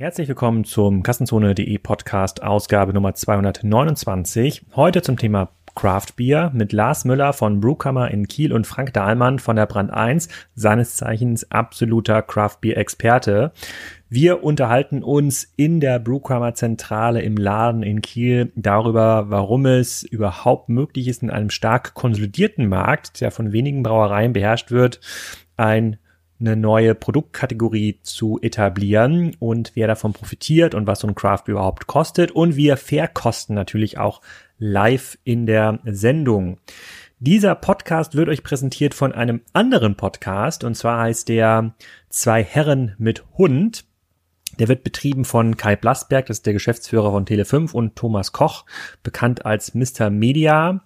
Herzlich willkommen zum Kassenzone.de Podcast Ausgabe Nummer 229. Heute zum Thema Craft Beer mit Lars Müller von Brewkammer in Kiel und Frank Dahlmann von der Brand 1, seines Zeichens absoluter Craft Beer Experte. Wir unterhalten uns in der Brewkammer Zentrale im Laden in Kiel darüber, warum es überhaupt möglich ist, in einem stark konsolidierten Markt, der von wenigen Brauereien beherrscht wird, ein eine neue Produktkategorie zu etablieren und wer davon profitiert und was so ein Craft überhaupt kostet und wir verkosten natürlich auch live in der Sendung. Dieser Podcast wird euch präsentiert von einem anderen Podcast und zwar heißt der Zwei Herren mit Hund. Der wird betrieben von Kai Blasberg, das ist der Geschäftsführer von Tele5 und Thomas Koch, bekannt als Mr. Media.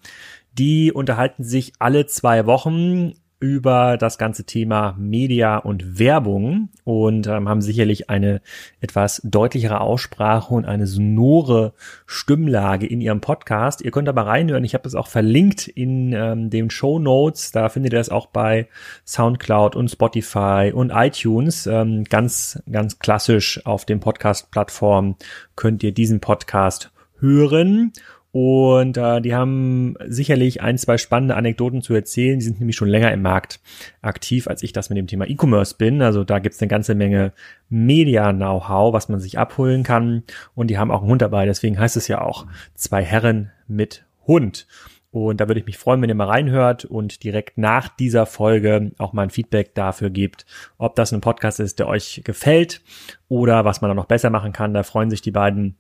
Die unterhalten sich alle zwei Wochen über das ganze Thema Media und Werbung und ähm, haben sicherlich eine etwas deutlichere Aussprache und eine sonore Stimmlage in ihrem Podcast. Ihr könnt aber reinhören. Ich habe es auch verlinkt in ähm, den Show Notes. Da findet ihr es auch bei SoundCloud und Spotify und iTunes. Ähm, ganz, ganz klassisch auf den Podcast-Plattformen könnt ihr diesen Podcast hören. Und äh, die haben sicherlich ein, zwei spannende Anekdoten zu erzählen. Die sind nämlich schon länger im Markt aktiv, als ich das mit dem Thema E-Commerce bin. Also da gibt's eine ganze Menge Media-Know-how, was man sich abholen kann. Und die haben auch einen Hund dabei. Deswegen heißt es ja auch zwei Herren mit Hund. Und da würde ich mich freuen, wenn ihr mal reinhört und direkt nach dieser Folge auch mal ein Feedback dafür gebt, ob das ein Podcast ist, der euch gefällt oder was man da noch besser machen kann. Da freuen sich die beiden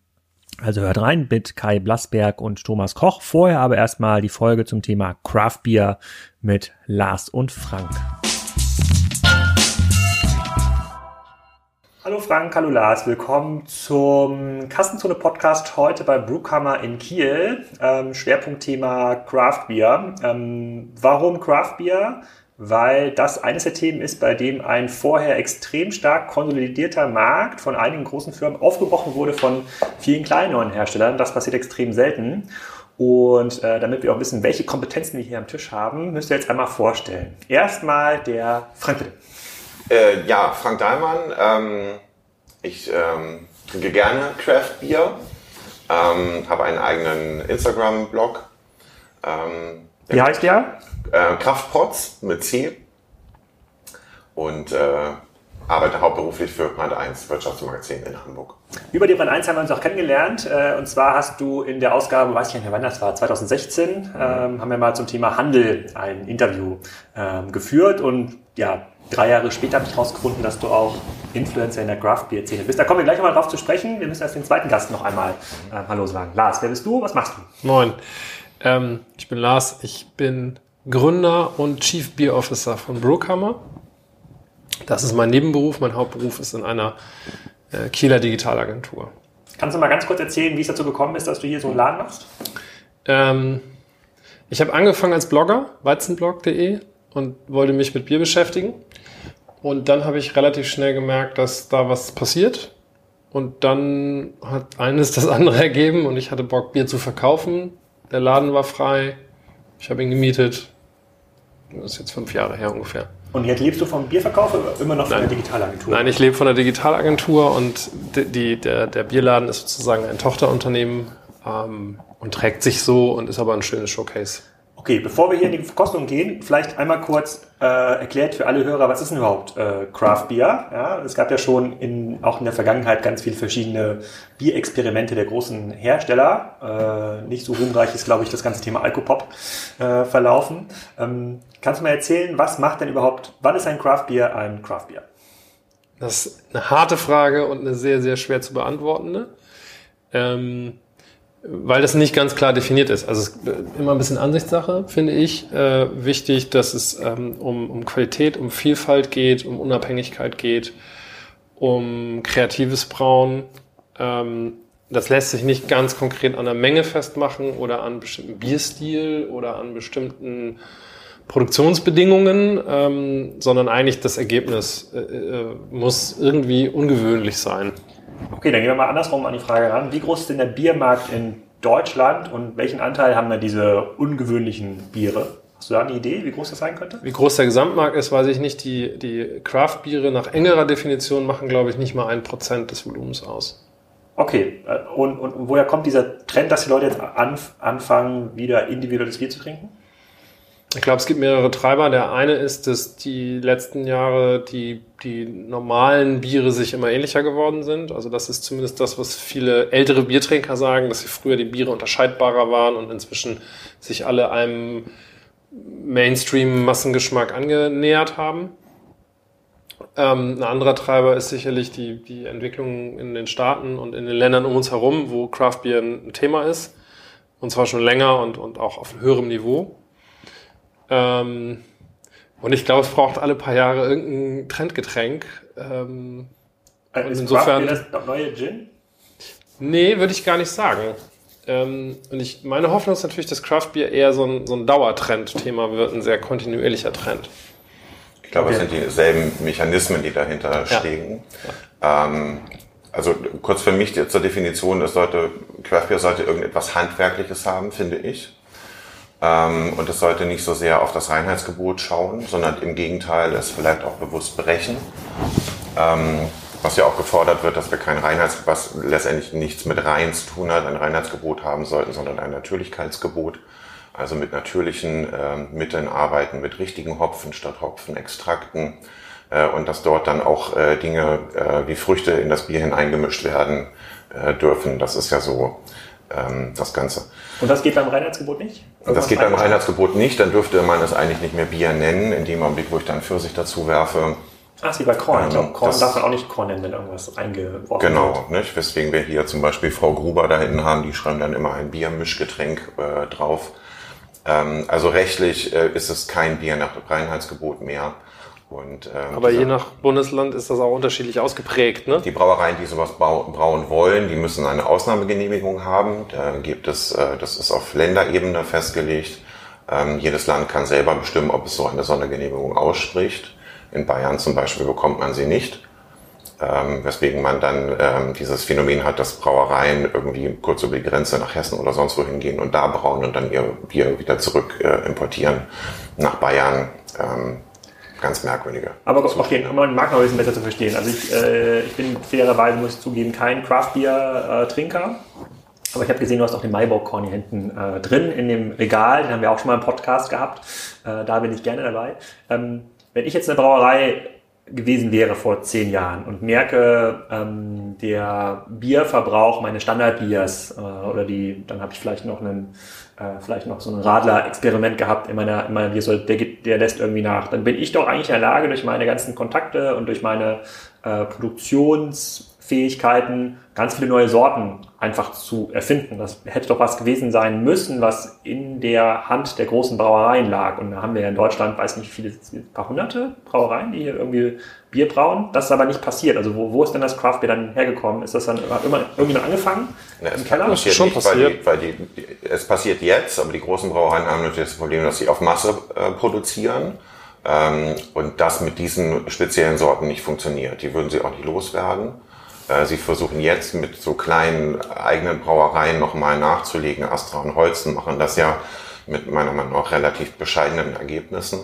also hört rein mit Kai Blasberg und Thomas Koch. Vorher aber erstmal die Folge zum Thema Craft Beer mit Lars und Frank. Hallo Frank, hallo Lars, willkommen zum Kassenzone Podcast heute bei Brewkammer in Kiel. Ähm, Schwerpunktthema Craft Beer. Ähm, warum Craft Beer? Weil das eines der Themen ist, bei dem ein vorher extrem stark konsolidierter Markt von einigen großen Firmen aufgebrochen wurde von vielen kleinen neuen Herstellern. Das passiert extrem selten. Und äh, damit wir auch wissen, welche Kompetenzen wir hier am Tisch haben, müsst ihr jetzt einmal vorstellen. Erstmal der Frank bitte. Äh, ja, Frank Dahlmann. Ähm, ich ähm, trinke gerne Craft Beer, ähm, habe einen eigenen Instagram-Blog. Ähm, Wie heißt der? Äh, Kraftpots mit C und äh, arbeite hauptberuflich für Brand 1 Wirtschaftsmagazin in Hamburg. Über die Brand 1 haben wir uns auch kennengelernt. Äh, und zwar hast du in der Ausgabe, weiß ich nicht mehr wann das war, 2016, mhm. ähm, haben wir mal zum Thema Handel ein Interview ähm, geführt. Und ja, drei Jahre später habe ich herausgefunden, dass du auch Influencer in der Craft Beer Szene bist. Da kommen wir gleich nochmal drauf zu sprechen. Wir müssen erst den zweiten Gast noch einmal äh, Hallo sagen. Lars, wer bist du? Was machst du? Moin. Ähm, ich bin Lars. Ich bin Gründer und Chief Beer Officer von Brewkammer. Das ist mein Nebenberuf. Mein Hauptberuf ist in einer äh, Kieler Digitalagentur. Kannst du mal ganz kurz erzählen, wie es dazu gekommen ist, dass du hier so einen Laden machst? Ähm, ich habe angefangen als Blogger, weizenblog.de, und wollte mich mit Bier beschäftigen. Und dann habe ich relativ schnell gemerkt, dass da was passiert. Und dann hat eines das andere ergeben und ich hatte Bock, Bier zu verkaufen. Der Laden war frei. Ich habe ihn gemietet. Das ist jetzt fünf Jahre her ungefähr. Und jetzt lebst du vom Bierverkauf oder immer noch von Nein. der Digitalagentur? Nein, ich lebe von der Digitalagentur und die, der, der Bierladen ist sozusagen ein Tochterunternehmen ähm, und trägt sich so und ist aber ein schönes Showcase. Okay, bevor wir hier in die Verkostung gehen, vielleicht einmal kurz äh, erklärt für alle Hörer, was ist denn überhaupt äh, Craft Beer? Ja, es gab ja schon in, auch in der Vergangenheit ganz viele verschiedene Bierexperimente der großen Hersteller. Äh, nicht so ruhmreich ist, glaube ich, das ganze Thema Alkopop äh, verlaufen. Ähm, kannst du mal erzählen, was macht denn überhaupt, wann ist ein Craft Beer ein Craft Beer? Das ist eine harte Frage und eine sehr, sehr schwer zu beantwortende. Ähm, weil das nicht ganz klar definiert ist. Also es ist immer ein bisschen Ansichtssache, finde ich. Äh, wichtig, dass es ähm, um, um Qualität, um Vielfalt geht, um Unabhängigkeit geht, um kreatives Brauen. Ähm, das lässt sich nicht ganz konkret an der Menge festmachen oder an bestimmten Bierstil oder an bestimmten Produktionsbedingungen, ähm, sondern eigentlich das Ergebnis äh, äh, muss irgendwie ungewöhnlich sein. Okay, dann gehen wir mal andersrum an die Frage ran. Wie groß ist denn der Biermarkt in Deutschland und welchen Anteil haben da diese ungewöhnlichen Biere? Hast du da eine Idee, wie groß das sein könnte? Wie groß der Gesamtmarkt ist, weiß ich nicht. Die, die Craft-Biere nach engerer Definition machen, glaube ich, nicht mal ein Prozent des Volumens aus. Okay, äh, und, und woher kommt dieser Trend, dass die Leute jetzt anf anfangen, wieder individuelles Bier zu trinken? Ich glaube, es gibt mehrere Treiber. Der eine ist, dass die letzten Jahre die, die normalen Biere sich immer ähnlicher geworden sind. Also das ist zumindest das, was viele ältere Biertrinker sagen, dass sie früher die Biere unterscheidbarer waren und inzwischen sich alle einem Mainstream-Massengeschmack angenähert haben. Ähm, ein anderer Treiber ist sicherlich die, die Entwicklung in den Staaten und in den Ländern um uns herum, wo Craft Beer ein Thema ist. Und zwar schon länger und, und auch auf höherem Niveau. Ähm, und ich glaube, es braucht alle paar Jahre irgendein Trendgetränk. Ähm, äh, ist insofern. das neue Gin? Nee, würde ich gar nicht sagen. Ähm, und ich, meine Hoffnung ist natürlich, dass Craft Beer eher so ein, so ein Dauertrend-Thema wird, ein sehr kontinuierlicher Trend. Ich glaube, okay. es sind dieselben Mechanismen, die dahinter ja. stehen. Ja. Ähm, also kurz für mich zur Definition, es sollte, Craft Beer sollte irgendetwas Handwerkliches haben, finde ich. Ähm, und es sollte nicht so sehr auf das Reinheitsgebot schauen, sondern im Gegenteil es vielleicht auch bewusst brechen. Ähm, was ja auch gefordert wird, dass wir kein Reinheitsgebot, was letztendlich nichts mit Rein zu tun hat, ein Reinheitsgebot haben sollten, sondern ein Natürlichkeitsgebot. Also mit natürlichen äh, Mitteln arbeiten, mit richtigen Hopfen statt Hopfenextrakten. Äh, und dass dort dann auch äh, Dinge äh, wie Früchte in das Bier hineingemischt werden dürfen. Das ist ja so ähm, das Ganze. Und das geht beim Reinheitsgebot nicht? Irgendwas das geht beim Reinheitsgebot nicht, dann dürfte man es eigentlich nicht mehr Bier nennen, in dem Augenblick, wo ich dann Pfirsich dazu werfe. Ach, wie bei Korn. Ähm, ich glaube, Korn darf man auch nicht Korn nennen, wenn irgendwas eingeworfen genau, wird. Genau, nicht? weswegen wir hier zum Beispiel Frau Gruber da hinten haben, die schreiben dann immer ein Biermischgetränk äh, drauf. Ähm, also rechtlich äh, ist es kein Bier nach Reinheitsgebot mehr. Und, ähm, Aber je nach Bundesland ist das auch unterschiedlich ausgeprägt, ne? Die Brauereien, die sowas brauen wollen, die müssen eine Ausnahmegenehmigung haben. Da gibt es, äh, das ist auf Länderebene festgelegt. Ähm, jedes Land kann selber bestimmen, ob es so eine Sondergenehmigung ausspricht. In Bayern zum Beispiel bekommt man sie nicht. Ähm, weswegen man dann ähm, dieses Phänomen hat, dass Brauereien irgendwie kurz über die Grenze nach Hessen oder sonst wohin gehen und da brauen und dann ihr Bier wieder zurück äh, importieren nach Bayern. Ähm, ganz merkwürdige. Aber okay, um den Markt noch ein bisschen besser zu verstehen. Also ich, äh, ich bin fairerweise, muss ich zugeben, kein Craft-Bier-Trinker. Aber ich habe gesehen, du hast auch den Maibock-Korn hier hinten äh, drin in dem Regal. Den haben wir auch schon mal im Podcast gehabt. Äh, da bin ich gerne dabei. Ähm, wenn ich jetzt eine Brauerei gewesen wäre vor zehn Jahren und merke, ähm, der Bierverbrauch meines Standardbiers äh, oder die, dann habe ich vielleicht noch einen, äh, vielleicht noch so ein Radler-Experiment gehabt in meiner, in meiner Biersorte, der, der lässt irgendwie nach. Dann bin ich doch eigentlich in der Lage, durch meine ganzen Kontakte und durch meine äh, Produktionsfähigkeiten ganz viele neue Sorten einfach zu erfinden. Das hätte doch was gewesen sein müssen, was in der Hand der großen Brauereien lag. Und da haben wir ja in Deutschland, weiß nicht, viele, ein paar hunderte Brauereien, die hier irgendwie Bier brauen. Das ist aber nicht passiert. Also wo, wo ist denn das Craft Beer dann hergekommen? Ist das dann immer irgendwie noch angefangen? Ja, es Keller? passiert schon nicht, passiert. Weil, die, weil die, es passiert jetzt, aber die großen Brauereien haben natürlich das Problem, dass sie auf Masse äh, produzieren. Ähm, und das mit diesen speziellen Sorten nicht funktioniert. Die würden sie auch nicht loswerden. Äh, sie versuchen jetzt mit so kleinen eigenen Brauereien nochmal nachzulegen. Astra und Holzen machen das ja mit meiner Meinung nach relativ bescheidenen Ergebnissen.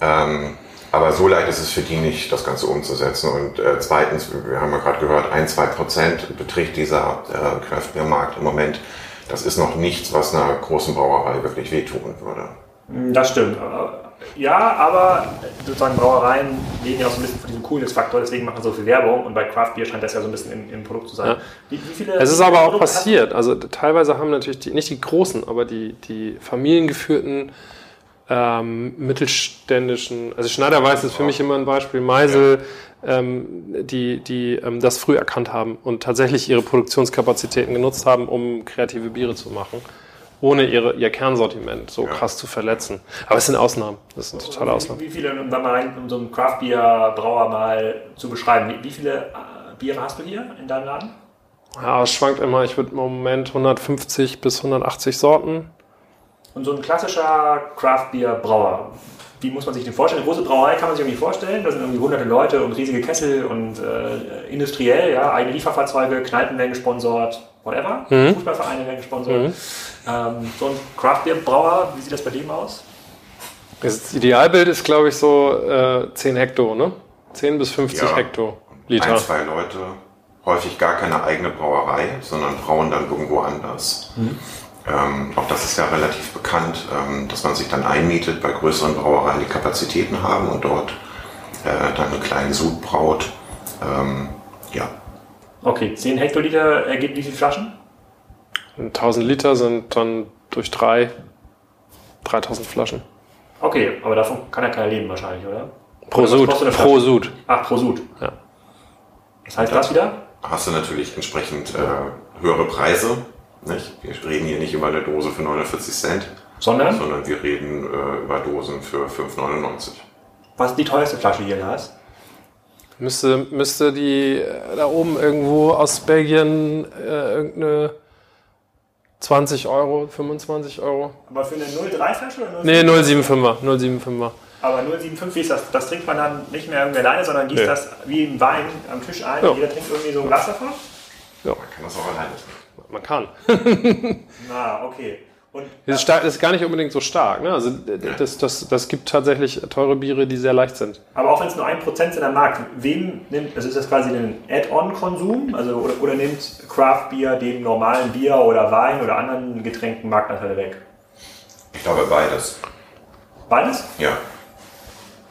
Ähm, aber so leicht ist es für die nicht, das Ganze umzusetzen. Und äh, zweitens, wir haben ja gerade gehört, ein, zwei Prozent beträgt dieser äh, Craft Beer Markt im Moment. Das ist noch nichts, was einer großen Brauerei wirklich wehtun würde. Das stimmt ja, aber sozusagen Brauereien leben ja auch so ein bisschen von diesem Coolness-Faktor, deswegen machen so viel Werbung und bei Craft Beer scheint das ja so ein bisschen im, im Produkt zu sein. Ja. Wie, wie viele, es ist aber auch passiert. Also teilweise haben natürlich die, nicht die großen, aber die, die familiengeführten ähm, mittelständischen, also Schneiderweiß ist für mich immer ein Beispiel, Meisel, ja. ähm, die, die ähm, das früh erkannt haben und tatsächlich ihre Produktionskapazitäten genutzt haben, um kreative Biere zu machen ohne ihre, ihr Kernsortiment so ja. krass zu verletzen. Aber es sind Ausnahmen. Das sind totale Ausnahmen. Wie, viele, um mal um so einen Craft Beer Brauer mal zu beschreiben, wie, wie viele äh, Biere hast du hier in deinem Laden? Ja, es schwankt immer. Ich würde im Moment 150 bis 180 Sorten. Und so ein klassischer Craft Beer Brauer, wie muss man sich den vorstellen? Eine große Brauerei kann man sich irgendwie vorstellen. Da sind irgendwie hunderte Leute und riesige Kessel und äh, industriell, ja, eigene Lieferfahrzeuge, Kneipen werden gesponsert, whatever. Mhm. Fußballvereine werden gesponsert. Mhm. Ähm, so ein Craft Beer Brauer, wie sieht das bei dem aus? Das Idealbild ist, glaube ich, so äh, 10 Hektar, ne? 10 bis 50 ja, Hektoliter. Ein, zwei Leute, häufig gar keine eigene Brauerei, sondern brauen dann irgendwo anders. Mhm. Ähm, auch das ist ja relativ bekannt, ähm, dass man sich dann einmietet bei größeren Brauereien, die Kapazitäten haben und dort äh, dann einen kleinen Sud braut. Ähm, ja. Okay, 10 Hektoliter ergibt wie viele Flaschen? 1000 Liter sind dann durch drei 3000 Flaschen. Okay, aber davon kann ja keiner leben wahrscheinlich, oder? Pro Sud. Pro Sud. Ach, pro Sud. Ja. Was heißt das wieder? Hast du natürlich entsprechend äh, höhere Preise. Nicht? Wir reden hier nicht über eine Dose für 49 Cent. Sondern? Sondern wir reden äh, über Dosen für 5,99. Was ist die teuerste Flasche hier, Lars? Müsste, müsste die äh, da oben irgendwo aus Belgien äh, irgendeine 20 Euro, 25 Euro. Aber für eine 03-Flasche oder 0,75? Nee, 075er. 075er. Aber 0,75, wie ist das? Das trinkt man dann nicht mehr irgendwie alleine, sondern gießt ja. das wie im Wein am Tisch ein. Ja. Jeder trinkt irgendwie so ein Glas davon? Ja. Man kann das auch alleine trinken. Man kann. Na, okay. Und das, ist das ist gar nicht unbedingt so stark. Ne? Also das, das, das gibt tatsächlich teure Biere, die sehr leicht sind. Aber auch wenn es nur ein Prozent sind am Markt, wem nimmt, also ist das quasi ein Add-on-Konsum? Also, oder, oder nimmt Craft Beer dem normalen Bier oder Wein oder anderen Getränken Marktanteile weg? Ich glaube beides. Beides? Ja.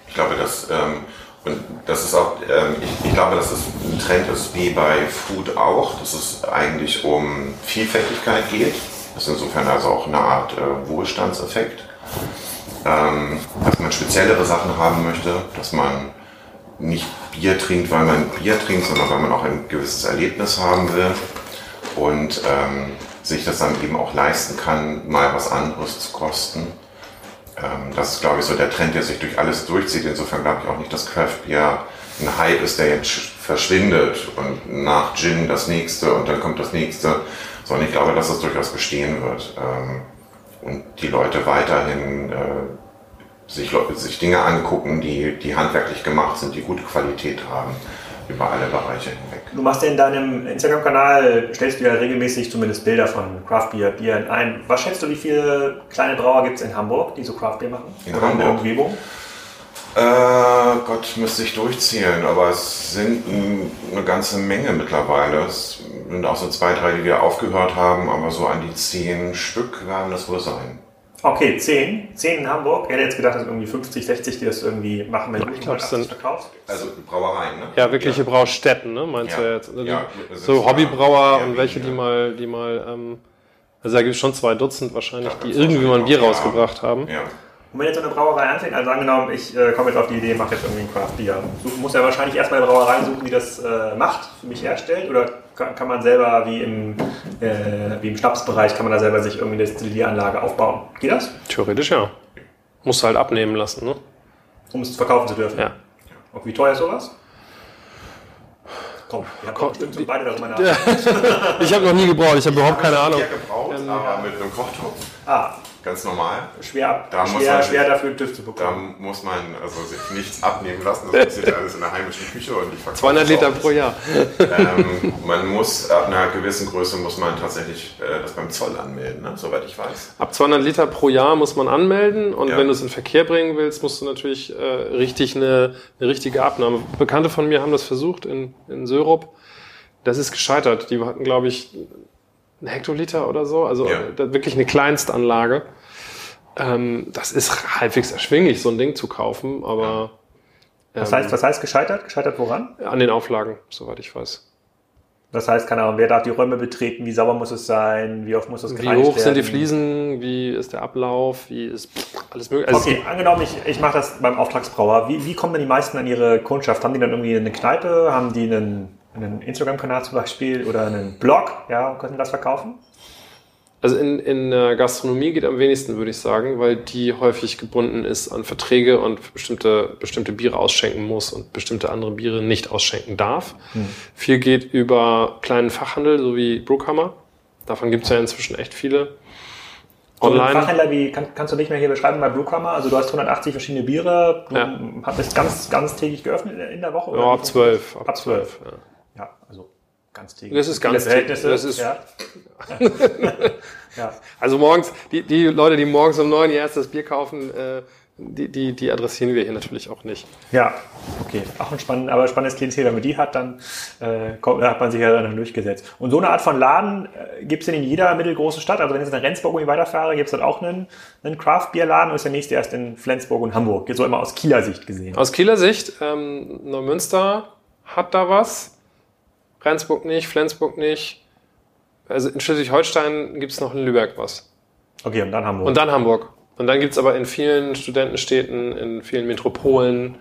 Ich glaube, dass, ähm, und das ist auch, ähm, ich, ich glaube, dass es ein Trend ist wie bei Food auch, dass es eigentlich um Vielfältigkeit geht das ist insofern also auch eine Art äh, Wohlstandseffekt, ähm, dass man speziellere Sachen haben möchte, dass man nicht Bier trinkt, weil man Bier trinkt, sondern weil man auch ein gewisses Erlebnis haben will und ähm, sich das dann eben auch leisten kann, mal was anderes zu kosten. Ähm, das ist, glaube ich, so der Trend, der sich durch alles durchzieht. Insofern glaube ich auch nicht, dass Craft Beer ein Hype ist, der jetzt verschwindet und nach Gin das nächste und dann kommt das nächste, sondern ich glaube, dass das durchaus bestehen wird ähm, und die Leute weiterhin äh, sich, sich Dinge angucken, die, die handwerklich gemacht sind, die gute Qualität haben über alle Bereiche hinweg. Du machst ja in deinem Instagram-Kanal, stellst du ja regelmäßig zumindest Bilder von Craft Beer, Bier ein. Was schätzt du, wie viele kleine Brauer gibt es in Hamburg, die so Craft Beer machen? In Oder Hamburg? in der Umgebung? Äh, Gott, müsste ich durchzählen, aber es sind eine ganze Menge mittlerweile. Es sind auch so zwei, drei, die wir aufgehört haben, aber so an die zehn Stück werden das wohl sein. Okay, zehn. Zehn in Hamburg. Ich hätte jetzt gedacht, dass irgendwie 50, 60, die das irgendwie machen, wenn ich du das sind verkaufst. Also Brauereien, ne? Ja, wirkliche ja. Braustätten, ne? Meinst ja. du jetzt? Also ja, so Hobbybrauer und welche, die mal, die mal, ähm, also da gibt es schon zwei Dutzend wahrscheinlich, die irgendwie mal ein Bier rausgebracht haben. Ja. Und wenn jetzt so eine Brauerei anfängt, also angenommen, ich äh, komme jetzt auf die Idee, mache jetzt irgendwie ein Craft Beer, muss ja wahrscheinlich erstmal eine Brauerei suchen, die das äh, macht, für mich herstellt, oder kann, kann man selber wie im, äh, wie im Schnapsbereich, kann man da selber sich irgendwie eine Destillieranlage aufbauen? Geht das? Theoretisch ja. Musst du halt abnehmen lassen, ne? Um es verkaufen zu dürfen? Ja. Und wie teuer ist sowas? Komm, ihr habt bestimmt so beide darüber nach. ich habe noch nie gebraucht, ich habe überhaupt keine Ahnung. Ich habe gebraucht, ähm, aber mit einem Kochtopf. Ah, ganz normal. Schwer, da schwer, man, schwer dafür TÜV zu bekommen. Da muss man also sich nichts abnehmen lassen. Das passiert alles in der heimischen Küche und ich 200 Liter pro Jahr. Ähm, man muss, ab einer gewissen Größe muss man tatsächlich äh, das beim Zoll anmelden, ne? soweit ich weiß. Ab 200 Liter pro Jahr muss man anmelden und ja. wenn du es in Verkehr bringen willst, musst du natürlich äh, richtig eine, eine richtige Abnahme. Bekannte von mir haben das versucht in, in Syrup. Das ist gescheitert. Die hatten, glaube ich, ein Hektoliter oder so, also ja. wirklich eine Kleinstanlage. Ähm, das ist halbwegs erschwinglich, so ein Ding zu kaufen, aber. Ähm, was, heißt, was heißt gescheitert? Gescheitert woran? An den Auflagen, soweit ich weiß. Das heißt, keine Ahnung, wer darf die Räume betreten, wie sauber muss es sein, wie oft muss es Wie hoch werden? sind die Fliesen, wie ist der Ablauf, wie ist alles möglich. Also okay, angenommen, ich, ich mache das beim Auftragsbrauer. Wie, wie kommen denn die meisten an ihre Kundschaft? Haben die dann irgendwie eine Kneipe? Haben die einen, einen Instagram-Kanal zum Beispiel oder einen Blog? Ja, können das verkaufen? Also in, in der Gastronomie geht am wenigsten, würde ich sagen, weil die häufig gebunden ist an Verträge und bestimmte, bestimmte Biere ausschenken muss und bestimmte andere Biere nicht ausschenken darf. Hm. Viel geht über kleinen Fachhandel, so wie Brookhammer. Davon gibt es ja inzwischen echt viele. Online. So Fachhändler, wie kann, kannst du nicht mehr hier beschreiben bei Brookhammer? Also du hast 180 verschiedene Biere, du ja. bist ganz, ganz täglich geöffnet in der Woche? Oder ja, ab 12. Ab 12, ja. Ja also ganz täglich. Das ist ganz täglich. Das ist, ja. ja. Also morgens, die, die Leute, die morgens um neun ihr erstes Bier kaufen, äh, die, die, die adressieren wir hier natürlich auch nicht. Ja, okay. Auch ein spannend, aber spannendes Klientel. Wenn man die hat, dann äh, kommt, hat man sich ja dann durchgesetzt. Und so eine Art von Laden äh, gibt es denn in jeder mittelgroßen Stadt? Also wenn ich jetzt nach Rendsburg irgendwie weiterfahre, gibt es dort auch einen, einen Craft-Bier-Laden und ist der nächste erst in Flensburg und Hamburg. So immer aus Kieler Sicht gesehen. Aus Kieler Sicht, ähm, Neumünster hat da was. Rendsburg nicht, Flensburg nicht. Also in Schleswig-Holstein gibt es noch in Lübeck was. Okay, und dann Hamburg. Und dann Hamburg. Und dann gibt es aber in vielen Studentenstädten, in vielen Metropolen,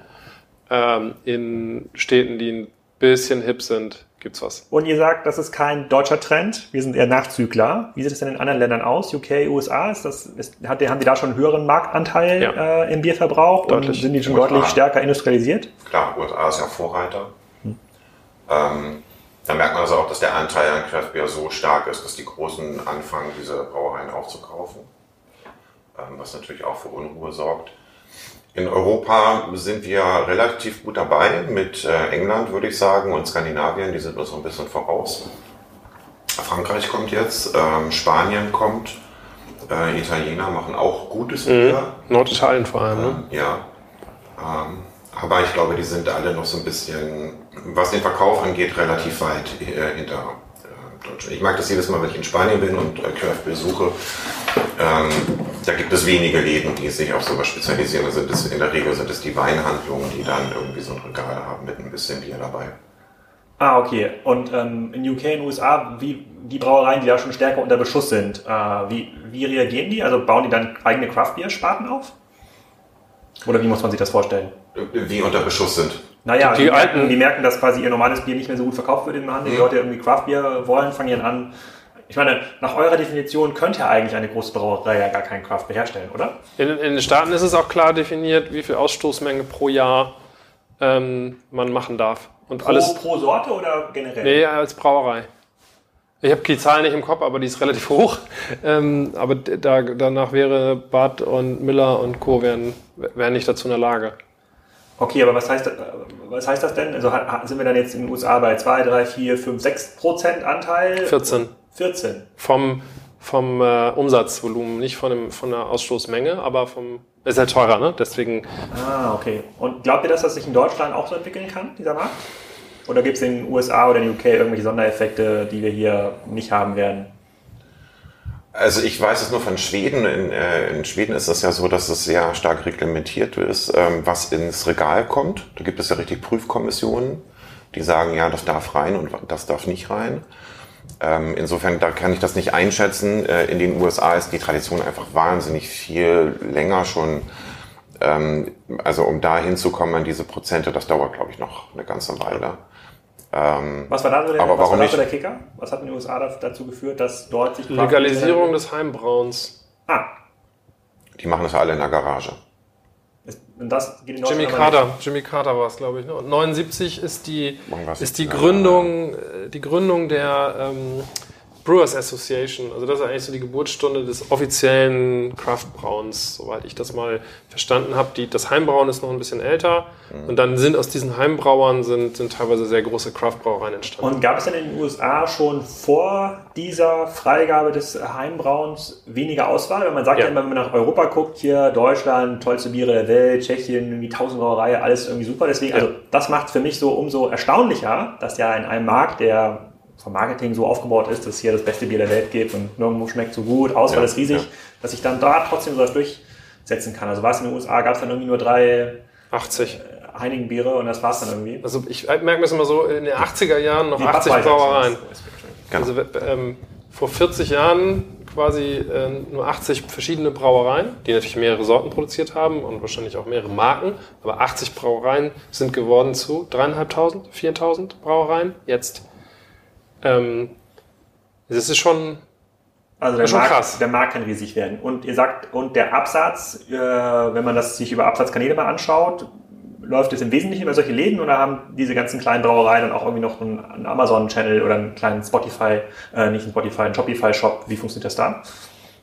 ähm, in Städten, die ein bisschen hip sind, gibt's was. Und ihr sagt, das ist kein deutscher Trend, wir sind eher Nachzügler. Wie sieht es denn in anderen Ländern aus? UK, USA, ist das, ist, hat, haben die da schon einen höheren Marktanteil ja. äh, im Bierverbrauch? Deutlich. Und sind die schon USA. deutlich stärker industrialisiert? Klar, USA ist ja Vorreiter. Hm. Ähm, da merkt man also auch, dass der Anteil an Craft Beer so stark ist, dass die Großen anfangen, diese Brauereien aufzukaufen. Ähm, was natürlich auch für Unruhe sorgt. In Europa sind wir relativ gut dabei mit äh, England, würde ich sagen, und Skandinavien, die sind uns so ein bisschen voraus. Frankreich kommt jetzt, ähm, Spanien kommt, äh, Italiener machen auch gutes Bier. Mhm. Norditalien vor allem, ne? Äh, ja. Ähm, aber ich glaube, die sind alle noch so ein bisschen, was den Verkauf angeht, relativ weit äh, hinter Deutschland. Ich mag das jedes Mal, wenn ich in Spanien bin und äh, Craft besuche. Ähm, da gibt es wenige Läden, die sich auf sowas spezialisieren. Also das, in der Regel sind es die Weinhandlungen, die dann irgendwie so ein Regal haben mit ein bisschen Bier dabei. Ah, okay. Und ähm, in UK, den USA, wie die Brauereien, die da schon stärker unter Beschuss sind, äh, wie, wie reagieren die? Also bauen die dann eigene Craft-Bier-Sparten auf? Oder wie muss man sich das vorstellen? Wie unter Beschuss sind. Naja, die, die, alten, merken, die merken, dass quasi ihr normales Bier nicht mehr so gut verkauft wird im Handel. Die mhm. Leute irgendwie Craftbier wollen, fangen ihren an. Ich meine, nach eurer Definition könnte ja eigentlich eine große Brauerei ja gar kein Craftbier herstellen, oder? In, in, den Staaten ist es auch klar definiert, wie viel Ausstoßmenge pro Jahr ähm, man machen darf. Und pro, alles, pro Sorte oder generell? Nee, als Brauerei. Ich habe die Zahl nicht im Kopf, aber die ist relativ hoch. Ähm, aber da, danach wäre Bad und Miller und Co. wären, wären nicht dazu in der Lage. Okay, aber was heißt, was heißt das denn? Also sind wir dann jetzt in den USA bei 2, 3, 4, 5, 6 Prozent Anteil? 14. 14. Vom, vom äh, Umsatzvolumen, nicht von, dem, von der Ausstoßmenge, aber vom. Ist halt teurer, ne? Deswegen. Ah, okay. Und glaubt ihr, dass das sich in Deutschland auch so entwickeln kann, dieser Markt? Oder gibt es in den USA oder in den UK irgendwelche Sondereffekte, die wir hier nicht haben werden? Also ich weiß es nur von Schweden. In, äh, in, Schweden ist es ja so, dass es sehr stark reglementiert ist, ähm, was ins Regal kommt. Da gibt es ja richtig Prüfkommissionen, die sagen, ja, das darf rein und das darf nicht rein. Ähm, insofern, da kann ich das nicht einschätzen. Äh, in den USA ist die Tradition einfach wahnsinnig viel länger schon. Ähm, also um da hinzukommen an diese Prozente, das dauert, glaube ich, noch eine ganze Weile. Ähm, was war da so der, aber warum nicht? der Kicker? Was hat in den USA dazu geführt, dass dort sich Legalisierung des Heimbrauens. Ah. Die machen das ja alle in der Garage. Und das geht in Jimmy Carter, Jimmy Carter war es, glaube ich. Ne? Und 79 ist die, ist die Gründung, äh, die Gründung der ähm, Brewers Association. Also das ist eigentlich so die Geburtsstunde des offiziellen Craftbrauens, soweit ich das mal verstanden habe. Die, das Heimbrauen ist noch ein bisschen älter mhm. und dann sind aus diesen Heimbrauern sind, sind teilweise sehr große Craftbrauereien entstanden. Und gab es denn in den USA schon vor dieser Freigabe des Heimbrauens weniger Auswahl? Weil man sagt ja, ja immer, wenn man nach Europa guckt, hier Deutschland, tollste Biere der Welt, Tschechien, irgendwie tausend Brauereien, alles irgendwie super. Deswegen, ja. also das macht es für mich so umso erstaunlicher, dass ja in einem Markt, der vom Marketing so aufgebaut ist, dass es hier das beste Bier der Welt gibt und nirgendwo schmeckt so gut, Auswahl ja, ist riesig, ja. dass ich dann da trotzdem so was durchsetzen kann. Also war es in den USA, gab es dann irgendwie nur drei 80. Äh, Heinigen Biere und das war es dann irgendwie. Also ich merke mir das immer so, in den 80er Jahren noch Die 80 Brauereien. Also ähm, vor 40 Jahren quasi äh, nur 80 verschiedene Brauereien, die natürlich mehrere Sorten produziert haben und wahrscheinlich auch mehrere Marken, aber 80 Brauereien sind geworden zu dreieinhalbtausend, 4.000 Brauereien. Jetzt ähm, das ist schon, also der, schon Markt, krass. der Markt kann riesig werden. Und ihr sagt, und der Absatz, äh, wenn man das sich über Absatzkanäle mal anschaut, läuft es im Wesentlichen über solche Läden oder haben diese ganzen kleinen Brauereien und auch irgendwie noch einen, einen Amazon-Channel oder einen kleinen Spotify, äh, nicht einen Spotify, einen Shopify-Shop? Wie funktioniert das da?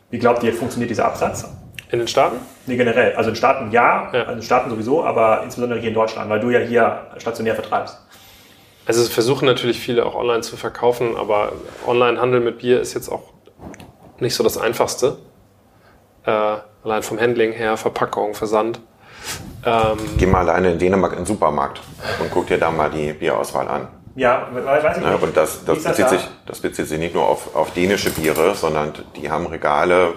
Wie glaubt ihr, funktioniert dieser Absatz? In den Staaten? Nee, generell. Also in Staaten ja, ja. also in Staaten sowieso, aber insbesondere hier in Deutschland, weil du ja hier stationär vertreibst. Also es versuchen natürlich viele auch online zu verkaufen, aber Online-Handel mit Bier ist jetzt auch nicht so das Einfachste. Äh, Allein vom Handling her, Verpackung, Versand. Ähm, Geh mal alleine in Dänemark in den Supermarkt und guck dir da mal die Bierauswahl an. Ja, weiß ich nicht. Ja, und das, das, bezieht, das sich, das bezieht sich nicht nur auf, auf dänische Biere, sondern die haben Regale,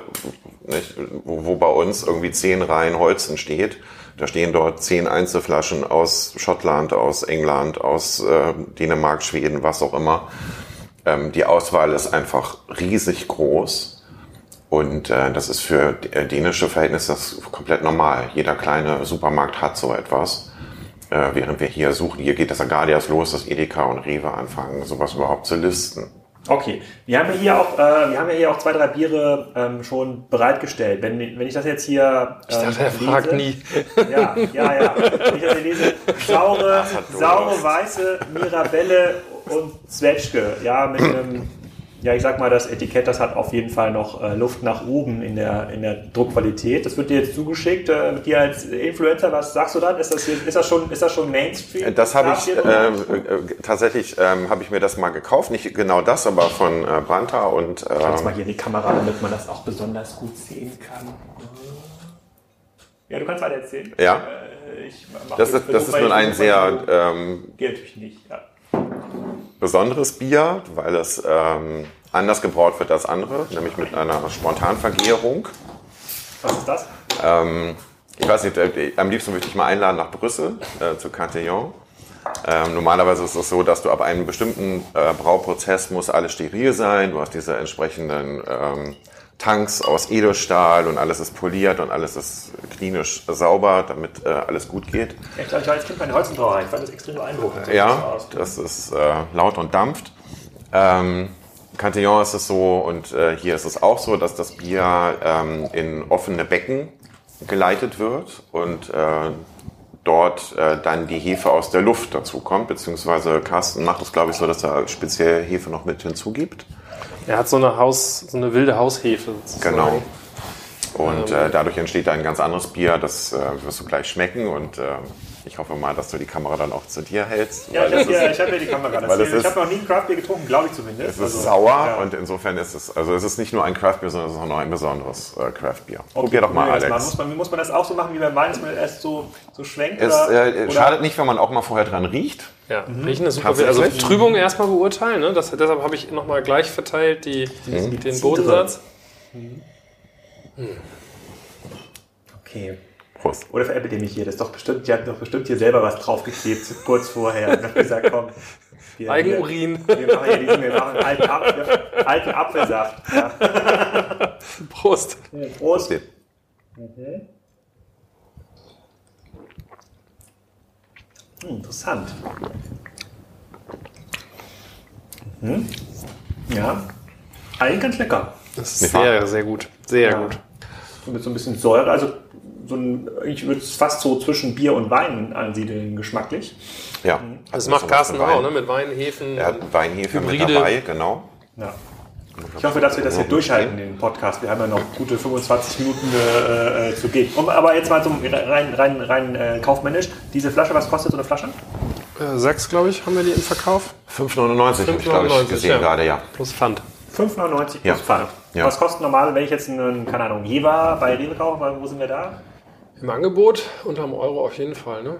nicht, wo, wo bei uns irgendwie zehn Reihen Holzen steht. Da stehen dort zehn Einzelflaschen aus Schottland, aus England, aus äh, Dänemark, Schweden, was auch immer. Ähm, die Auswahl ist einfach riesig groß. Und äh, das ist für äh, dänische Verhältnisse komplett normal. Jeder kleine Supermarkt hat so etwas. Äh, während wir hier suchen, hier geht das Agadias los, dass Edeka und Rewe anfangen, sowas überhaupt zu listen. Okay, wir haben ja hier auch, äh, wir haben ja hier auch zwei, drei Biere ähm, schon bereitgestellt. Wenn, wenn ich das jetzt hier. Ähm, ich dachte, er lese, fragt nie. Ja, ja, ja. Wenn ich das hier lese, saure, saure weiße Mirabelle und Zwetschge, ja, mit einem ja, ich sag mal, das Etikett, das hat auf jeden Fall noch äh, Luft nach oben in der, in der Druckqualität. Das wird dir jetzt zugeschickt. Äh, dir als Influencer, was sagst du dann? Ist das, ist das, schon, ist das schon Mainstream? Das habe ich, ähm, äh, tatsächlich ähm, habe ich mir das mal gekauft. Nicht genau das, aber von äh, Branta und... Ähm, ich mal hier die Kamera, damit man das auch besonders gut sehen kann. Ja, du kannst weiter erzählen. Ja. Äh, das ist, das ist nun ein sehr... Ähm, Geht natürlich nicht, ja besonderes Bier, weil es ähm, anders gebraut wird als andere, nämlich mit einer Spontanvergärung. Was ist das? Ähm, ich weiß nicht, äh, am liebsten würde ich mal einladen nach Brüssel äh, zu Cantillon. Ähm, normalerweise ist es so, dass du ab einem bestimmten äh, Brauprozess muss alles steril sein. Du hast diese entsprechenden ähm, Tanks aus Edelstahl und alles ist poliert und alles ist klinisch sauber, damit äh, alles gut geht. Ich, glaube, ich war als Kind bei der Holzenbrauerei, ich fand das extrem beeindruckend. Ja, das ist äh, laut und dampft. Ähm, Cantillon ist es so und äh, hier ist es auch so, dass das Bier ähm, in offene Becken geleitet wird und äh, dort äh, dann die Hefe aus der Luft dazu kommt, beziehungsweise Carsten macht es, glaube ich, so, dass er speziell Hefe noch mit hinzugibt. Er hat so eine Haus, so eine wilde Haushefe. Sozusagen. Genau. Und ähm. äh, dadurch entsteht ein ganz anderes Bier, das äh, wirst du gleich schmecken und äh, ich hoffe mal, dass du die Kamera dann auch zu dir hältst. Ja, ich habe ja, hab ja die Kamera. Das ist, ich habe noch nie ein Craftbier getrunken, glaube ich zumindest. Es ist also, sauer ja. und insofern ist es, also es ist nicht nur ein Craftbier, sondern es ist auch noch ein besonderes äh, Craftbier. Okay, Probier doch mal, Alex. Muss man, muss man das auch so machen wie beim Wein, dass man erst so, so schwenkt? Es oder, äh, schadet nicht, wenn man auch mal vorher dran riecht. Ja, mhm. riechen ist super. Also Trübung erstmal beurteilen. Ne? Das, deshalb habe ich nochmal gleich verteilt die, mhm. den Bodensatz. Mhm. Okay. Prost. Oder veräppelt ihr mich hier? Das ist doch bestimmt, die hat doch bestimmt hier selber was draufgeklebt, kurz vorher. Und hat gesagt, komm. Wir, Eigenurin. Wir, wir, machen hier diesen, wir machen alten, Apfel, alten Apfelsaft. Ja. Prost. Prost. Mhm. Hm, interessant. Mhm. Ja, eigentlich ganz lecker. Das ist sehr, sehr gut. Sehr ja. gut. Mit so ein bisschen Säure, also so ein, ich würde es fast so zwischen Bier und Wein ansiedeln, geschmacklich. Ja. Das, das macht Carsten auch, ne? Mit Weinhefen. Er hat Weinhefe Hybride. mit dabei, genau. Ja. Ich hoffe, dass wir das hier durchhalten, den Podcast. Wir haben ja noch gute 25 Minuten äh, äh, zu gehen. Um, aber jetzt mal zum rein, rein, rein äh, kaufmännisch. Diese Flasche, was kostet so eine Flasche? Äh, sechs, glaube ich, haben wir die im Verkauf. 5,99 habe ich, glaube ich, gesehen ja. gerade, ja. Plus Pfand. 5,99 plus ja. Pfand. Ja. Was kostet normal, wenn ich jetzt einen, keine Ahnung, Jever bei Rewe kaufe? Wo sind wir da? Im Angebot unter einem Euro auf jeden Fall, ne?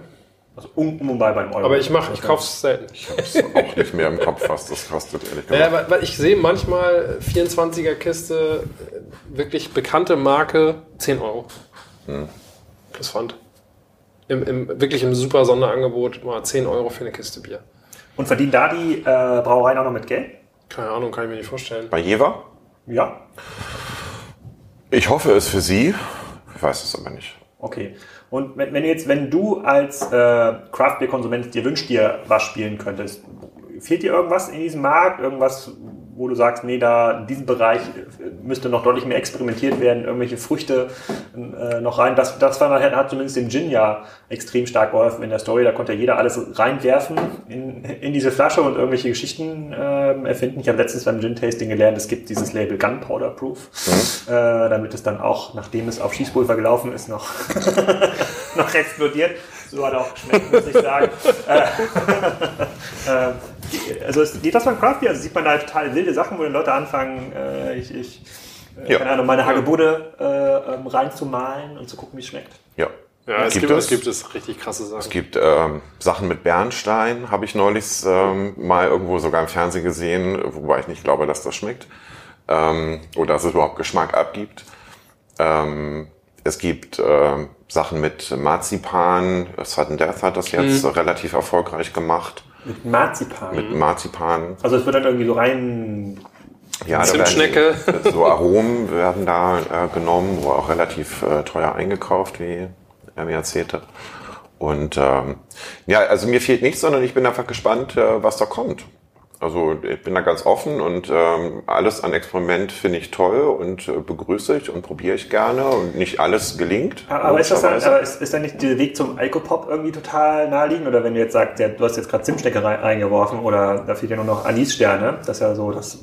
Also und bei beim Euro. Aber ich mache, ich kaufe es selten. Ich habe es auch nicht mehr im Kopf, was das kostet, ehrlich gesagt. Ja, weil ich sehe manchmal 24er Kiste, wirklich bekannte Marke, 10 Euro. Hm. Das fand. Im, im, wirklich im super Sonderangebot mal 10 Euro für eine Kiste Bier. Und verdienen da die äh, Brauereien auch noch mit Geld? Keine Ahnung, kann ich mir nicht vorstellen. Bei Jever? Ja. Ich hoffe es für Sie. Ich weiß es aber nicht. Okay. Und wenn, wenn jetzt, wenn du als äh, Craft Beer Konsument dir wünschst, dir was spielen könntest, fehlt dir irgendwas in diesem Markt? Irgendwas, wo du sagst, nee, da in diesem Bereich müsste noch deutlich mehr experimentiert werden, irgendwelche Früchte äh, noch rein. Das, das war, hat zumindest dem Gin ja extrem stark geholfen in der Story. Da konnte jeder alles reinwerfen in, in diese Flasche und irgendwelche Geschichten äh, erfinden. Ich habe letztens beim Gin-Tasting gelernt, es gibt dieses Label Gunpowder Proof, mhm. äh, damit es dann auch, nachdem es auf Schießpulver gelaufen ist, noch, noch explodiert. So hat er auch geschmeckt, muss ich sagen. Äh, äh, also es geht das beim Craft Beer, also sieht man da total wilde Sachen, wo die Leute anfangen, äh, ich, ich äh, ja. keine Ahnung, meine Hagebude äh, ähm, reinzumalen und zu gucken, wie es schmeckt. Ja. Ja, es gibt, es gibt es richtig krasse Sachen. Es gibt ähm, Sachen mit Bernstein, habe ich neulich ähm, mal irgendwo sogar im Fernsehen gesehen, wobei ich nicht glaube, dass das schmeckt ähm, oder dass es überhaupt Geschmack abgibt. Ähm, es gibt äh, Sachen mit Marzipan. Sudden Death hat das jetzt mhm. relativ erfolgreich gemacht. Mit Marzipan? Mit Marzipan. Also es wird dann irgendwie so rein... Ja, Zimtschnecke. so Aromen werden da äh, genommen, wo auch relativ äh, teuer eingekauft, wie er mir erzählt hat. Und ähm, ja, also mir fehlt nichts, sondern ich bin einfach gespannt, äh, was da kommt. Also ich bin da ganz offen und ähm, alles an Experiment finde ich toll und äh, begrüße ich und probiere ich gerne und nicht alles gelingt. Aber ist das dann, aber ist, ist dann nicht der Weg zum Alkopop irgendwie total naheliegend? Oder wenn du jetzt sagst, ja, du hast jetzt gerade Zimtstecke reingeworfen oder da fehlt ja nur noch Anissterne, das ist ja so das,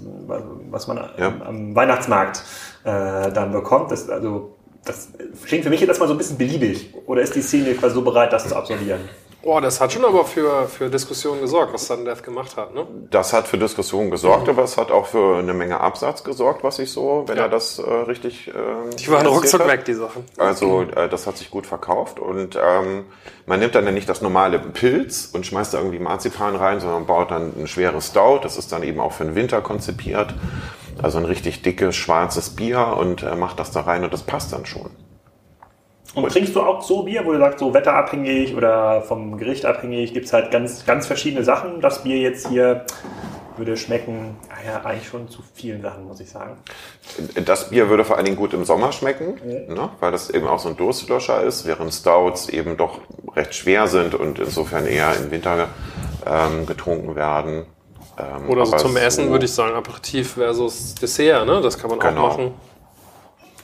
was man ja. am, Weihnachtsmarkt äh, dann bekommt. Das, also das klingt für mich jetzt erstmal so ein bisschen beliebig. Oder ist die Szene quasi so bereit, das zu absolvieren? Boah, das hat schon aber für, für Diskussionen gesorgt, was Sudden Death gemacht hat, ne? Das hat für Diskussionen gesorgt, mhm. aber es hat auch für eine Menge Absatz gesorgt, was ich so, wenn ja. er das äh, richtig. Äh, die waren ruckzuck weg, die Sachen. Also äh, das hat sich gut verkauft und ähm, man nimmt dann ja nicht das normale Pilz und schmeißt da irgendwie Marzipan rein, sondern baut dann ein schweres Stout. Das ist dann eben auch für den Winter konzipiert. Also ein richtig dickes, schwarzes Bier und äh, macht das da rein und das passt dann schon. Und trinkst du auch so Bier, wo du sagst, so wetterabhängig oder vom Gericht abhängig, gibt es halt ganz, ganz verschiedene Sachen. Das Bier jetzt hier würde schmecken, ah ja, eigentlich schon zu vielen Sachen, muss ich sagen. Das Bier würde vor allen Dingen gut im Sommer schmecken, ja. ne, weil das eben auch so ein Durstlöscher ist, während Stouts eben doch recht schwer sind und insofern eher im Winter ähm, getrunken werden. Ähm, Oder so zum Essen würde ich sagen, Aperitif versus Dessert, ne? das kann man genau. auch machen.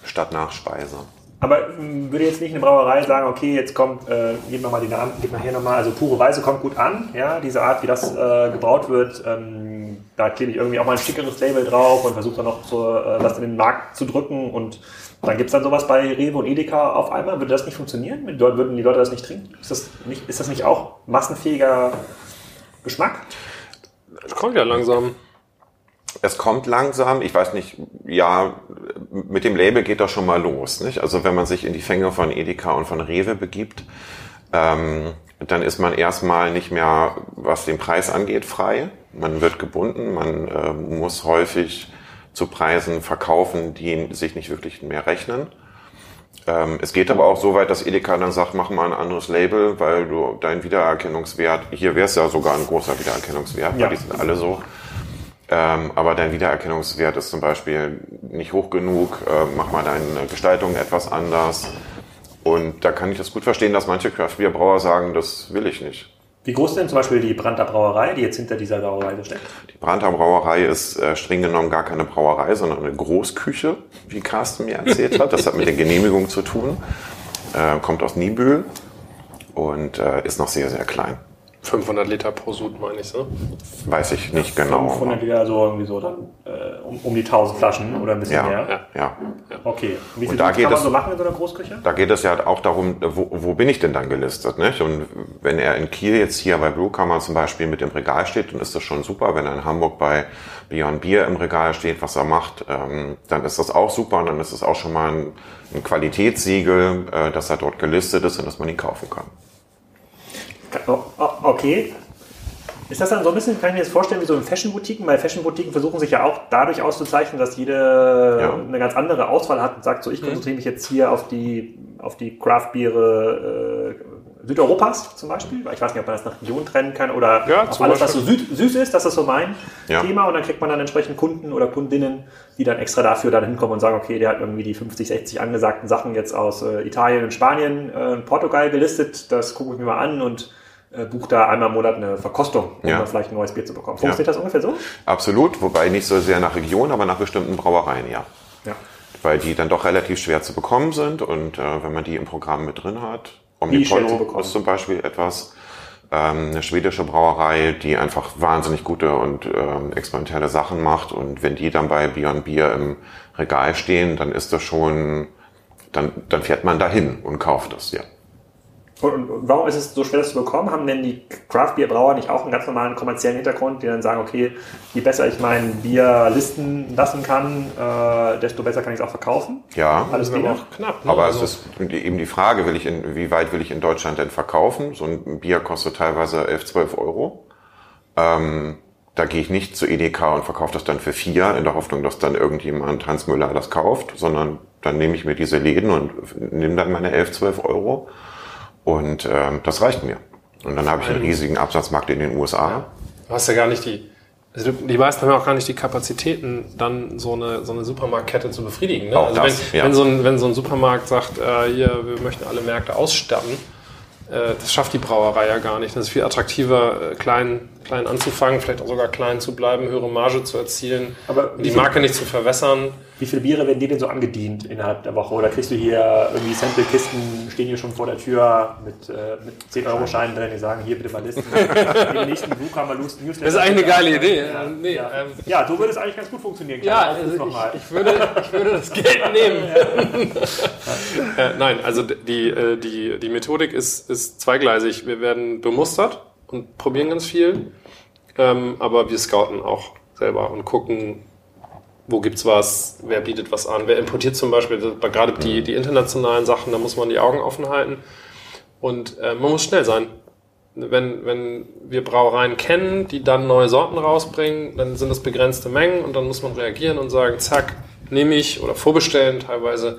Statt Nachspeise. Aber ähm, würde jetzt nicht eine Brauerei sagen, okay, jetzt kommt, äh, gib mal die Namen, gib mal hier nochmal, also pure Weise kommt gut an, ja, diese Art, wie das äh, gebraut wird, ähm, da klebe ich irgendwie auch mal ein schickeres Label drauf und versuche dann noch so, äh, das in den Markt zu drücken und dann gibt es dann sowas bei Rewe und Edeka auf einmal. Würde das nicht funktionieren? Würden die Leute das nicht trinken? Ist das nicht, ist das nicht auch massenfähiger Geschmack? Es kommt ja langsam es kommt langsam. Ich weiß nicht, ja, mit dem Label geht das schon mal los. Nicht? Also wenn man sich in die Fänge von Edeka und von Rewe begibt, ähm, dann ist man erstmal nicht mehr, was den Preis angeht, frei. Man wird gebunden, man äh, muss häufig zu Preisen verkaufen, die sich nicht wirklich mehr rechnen. Ähm, es geht aber auch so weit, dass Edeka dann sagt, mach mal ein anderes Label, weil du dein Wiedererkennungswert, hier wäre es ja sogar ein großer Wiedererkennungswert, ja. weil die sind alle so. Ähm, aber dein Wiedererkennungswert ist zum Beispiel nicht hoch genug, äh, mach mal deine Gestaltung etwas anders. Und da kann ich das gut verstehen, dass manche Craft-Bier-Brauer sagen, das will ich nicht. Wie groß ist denn zum Beispiel die Brandter Brauerei, die jetzt hinter dieser Brauerei steckt? Die Brandter Brauerei ist äh, streng genommen gar keine Brauerei, sondern eine Großküche, wie Carsten mir erzählt hat. Das hat mit der Genehmigung zu tun. Äh, kommt aus Niebüll und äh, ist noch sehr, sehr klein. 500 Liter pro Sud, meine ich so. Weiß ich nicht genau. 500 Liter, so irgendwie so dann äh, um, um, die 1000 Flaschen oder ein bisschen ja, mehr. Ja, ja. Okay. Wie viel da kann man es, so machen in so einer Großküche? Da geht es ja auch darum, wo, wo bin ich denn dann gelistet? Nicht? Und wenn er in Kiel jetzt hier bei Blue Kammer zum Beispiel mit im Regal steht, dann ist das schon super. Wenn er in Hamburg bei Beyond Beer im Regal steht, was er macht, ähm, dann ist das auch super. Und dann ist es auch schon mal ein, ein Qualitätssiegel, äh, dass er dort gelistet ist und dass man ihn kaufen kann. Oh, oh, okay. Ist das dann so ein bisschen, kann ich mir das vorstellen, wie so in Fashion-Boutiquen? Weil Fashion-Boutiquen versuchen sich ja auch dadurch auszuzeichnen, dass jede ja. eine ganz andere Auswahl hat und sagt, so ich mhm. konzentriere mich jetzt hier auf die, auf die Craft-Biere äh, Südeuropas zum Beispiel. Ich weiß nicht, ob man das nach Region trennen kann oder ja, auf alles, was so süd, süß ist, das ist so mein ja. Thema. Und dann kriegt man dann entsprechend Kunden oder Kundinnen, die dann extra dafür dann hinkommen und sagen, okay, der hat irgendwie die 50, 60 angesagten Sachen jetzt aus äh, Italien und Spanien, äh, Portugal gelistet. Das gucke ich mir mal an und äh, bucht da einmal im Monat eine Verkostung, um ja. vielleicht ein neues Bier zu bekommen. Funktioniert ja. das ungefähr so? Absolut, wobei nicht so sehr nach Region, aber nach bestimmten Brauereien, ja. ja. Weil die dann doch relativ schwer zu bekommen sind und äh, wenn man die im Programm mit drin hat, Omnipollo ist zum Beispiel etwas, ähm, eine schwedische Brauerei, die einfach wahnsinnig gute und ähm, experimentelle Sachen macht und wenn die dann bei Beyond Beer im Regal stehen, dann ist das schon, dann, dann fährt man dahin und kauft das, ja. Und warum ist es so schwer, das zu bekommen? Haben denn die Craft Beer Brauer nicht auch einen ganz normalen kommerziellen Hintergrund, die dann sagen, okay, je besser ich mein Bier listen lassen kann, äh, desto besser kann ich es auch verkaufen? Ja, alles aber auch knapp. Ne? Aber also es ist eben die Frage, will ich in, wie weit will ich in Deutschland denn verkaufen? So ein Bier kostet teilweise 11, 12 Euro. Ähm, da gehe ich nicht zu EDK und verkaufe das dann für vier, in der Hoffnung, dass dann irgendjemand Hans Müller das kauft, sondern dann nehme ich mir diese Läden und nehme dann meine 11, 12 Euro und ähm, das reicht mir. Und dann habe ich einen riesigen Absatzmarkt in den USA. Du hast ja gar nicht die, also die meisten haben ja auch gar nicht die Kapazitäten, dann so eine, so eine Supermarktkette zu befriedigen. Ne? Auch also das, wenn, ja. wenn, so ein, wenn so ein Supermarkt sagt, äh, hier, wir möchten alle Märkte ausstatten, äh, das schafft die Brauerei ja gar nicht. Das ist viel attraktiver, äh, klein, klein anzufangen, vielleicht auch sogar klein zu bleiben, höhere Marge zu erzielen, Aber die Marke nicht zu verwässern. Wie viele Biere werden dir denn so angedient innerhalb der Woche? Oder kriegst du hier irgendwie Sample-Kisten, stehen hier schon vor der Tür mit, äh, mit 10-Euro-Scheinen drin, die sagen, hier bitte mal listen. Im nächsten Buch haben wir Lust Newsletter. Das ist eigentlich eine geile Idee. Ja, Nee, ja. ähm, ja, so würde es eigentlich ganz gut funktionieren. Ja, Kleiner Aufruf also ich, ich, würde, ich würde das Geld nehmen. äh, nein, also die, äh, die, die Methodik ist, ist zweigleisig. Wir werden bemustert und probieren ganz viel, ähm, aber wir scouten auch selber und gucken, wo gibt's was, wer bietet was an, wer importiert zum Beispiel, gerade die, die internationalen Sachen, da muss man die Augen offen halten und äh, man muss schnell sein. Wenn, wenn wir Brauereien kennen, die dann neue Sorten rausbringen, dann sind das begrenzte Mengen und dann muss man reagieren und sagen, zack, nehme ich oder vorbestellen teilweise.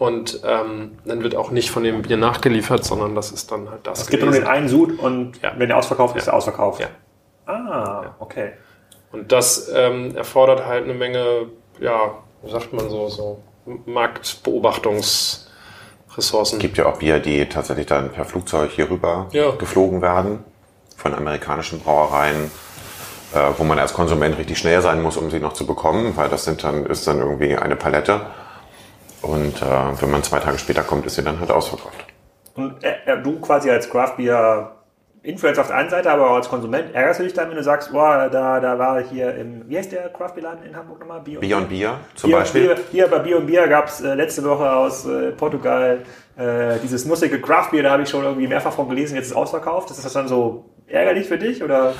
Und ähm, dann wird auch nicht von dem Bier nachgeliefert, sondern das ist dann halt das. Es gibt nur den einen Sud und Ja. wenn der ausverkauft ist, ist er ausverkauft. Ja. Ah, okay. Und das ähm, erfordert halt eine Menge, ja, wie sagt man so, so Marktbeobachtungs-Ressourcen. Es gibt ja auch Bier, die tatsächlich dann per Flugzeug hier rüber Ja. geflogen werden von amerikanischen Brauereien, äh, wo man als Konsument richtig schnell sein muss, um sie noch zu bekommen, weil das sind dann, ist dann irgendwie eine Palette. Und äh, wenn man zwei Tage später kommt, ist sie dann halt ausverkauft. Und äh, du quasi als Craft Beer Influencer auf der einen Seite, aber auch als Konsument ärgerst du dich dann, wenn du sagst, boah, da, da war hier im, wie heißt der Craft Beer Laden in Hamburg nochmal? Bio Beyond Bier zum Bier, Beispiel. Bier, hier bei Bio und Bier gab es äh, letzte Woche aus äh, Portugal äh, dieses nussige Craft Beer, da habe ich schon irgendwie mehrfach von gelesen, jetzt ist es ausverkauft. Ist das dann so ärgerlich für dich oder?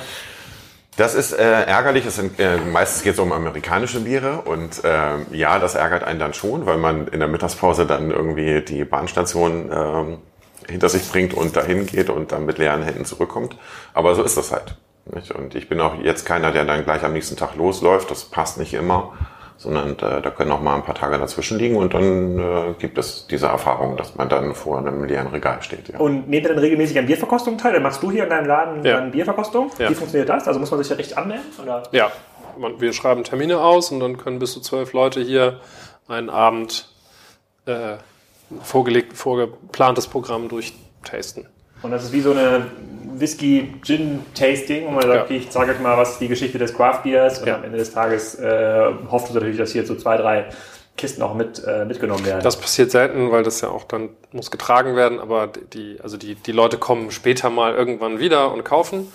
Das ist äh, ärgerlich. Es sind, äh, meistens geht es um amerikanische Biere und äh, ja, das ärgert einen dann schon, weil man in der Mittagspause dann irgendwie die Bahnstation ähm, hinter sich bringt und dahin geht und dann mit leeren Händen zurückkommt. Aber so ist das halt. Nicht? Und ich bin auch jetzt keiner, der dann gleich am nächsten Tag losläuft. Das passt nicht immer, sondern äh, da können auch mal ein paar Tage dazwischen liegen und dann äh, gibt es diese Erfahrung, dass man dann vor einem leeren Regal steht. Ja. Und nehmt ihr dann regelmäßig an Bierverkostungen teil? Dann machst du hier in deinem Laden Ja. dann Bierverkostung? Ja. Wie funktioniert das? Also muss man sich da richtig anmelden? Oder? Ja, man, wir schreiben Termine aus und dann können bis zu zwölf Leute hier einen Abend äh, vorgelegt, vorgeplantes Programm durchtasten. Und das ist wie so eine Whisky-Gin-Tasting, wo man sagt, Ja. okay, ich zeige euch mal, was die Geschichte des Craft-Biers und Ja. am Ende des Tages äh, hofft du natürlich, dass hier so zwei, drei Kisten auch mit, äh, mitgenommen werden. Das passiert selten, weil das ja auch dann muss getragen werden, aber die, also die, die Leute kommen später mal irgendwann wieder und kaufen.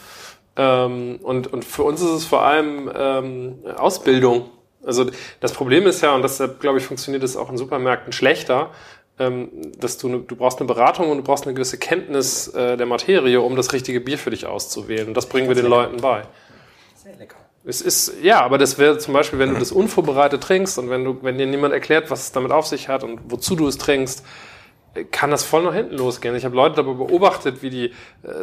Ähm, und, und für uns ist es vor allem ähm, Ausbildung. Also das Problem ist ja, und deshalb glaube ich, funktioniert es auch in Supermärkten schlechter, dass du, ne- du brauchst eine Beratung und du brauchst eine gewisse Kenntnis äh, der Materie, um das richtige Bier für dich auszuwählen. Und das bringen wir den Leuten bei. Sehr lecker. Es ist, ja, aber das wäre zum Beispiel, wenn du das unvorbereitet trinkst und wenn du, wenn dir niemand erklärt, was es damit auf sich hat und wozu du es trinkst, äh, kann das voll nach hinten losgehen. Ich habe Leute dabei beobachtet, wie die äh,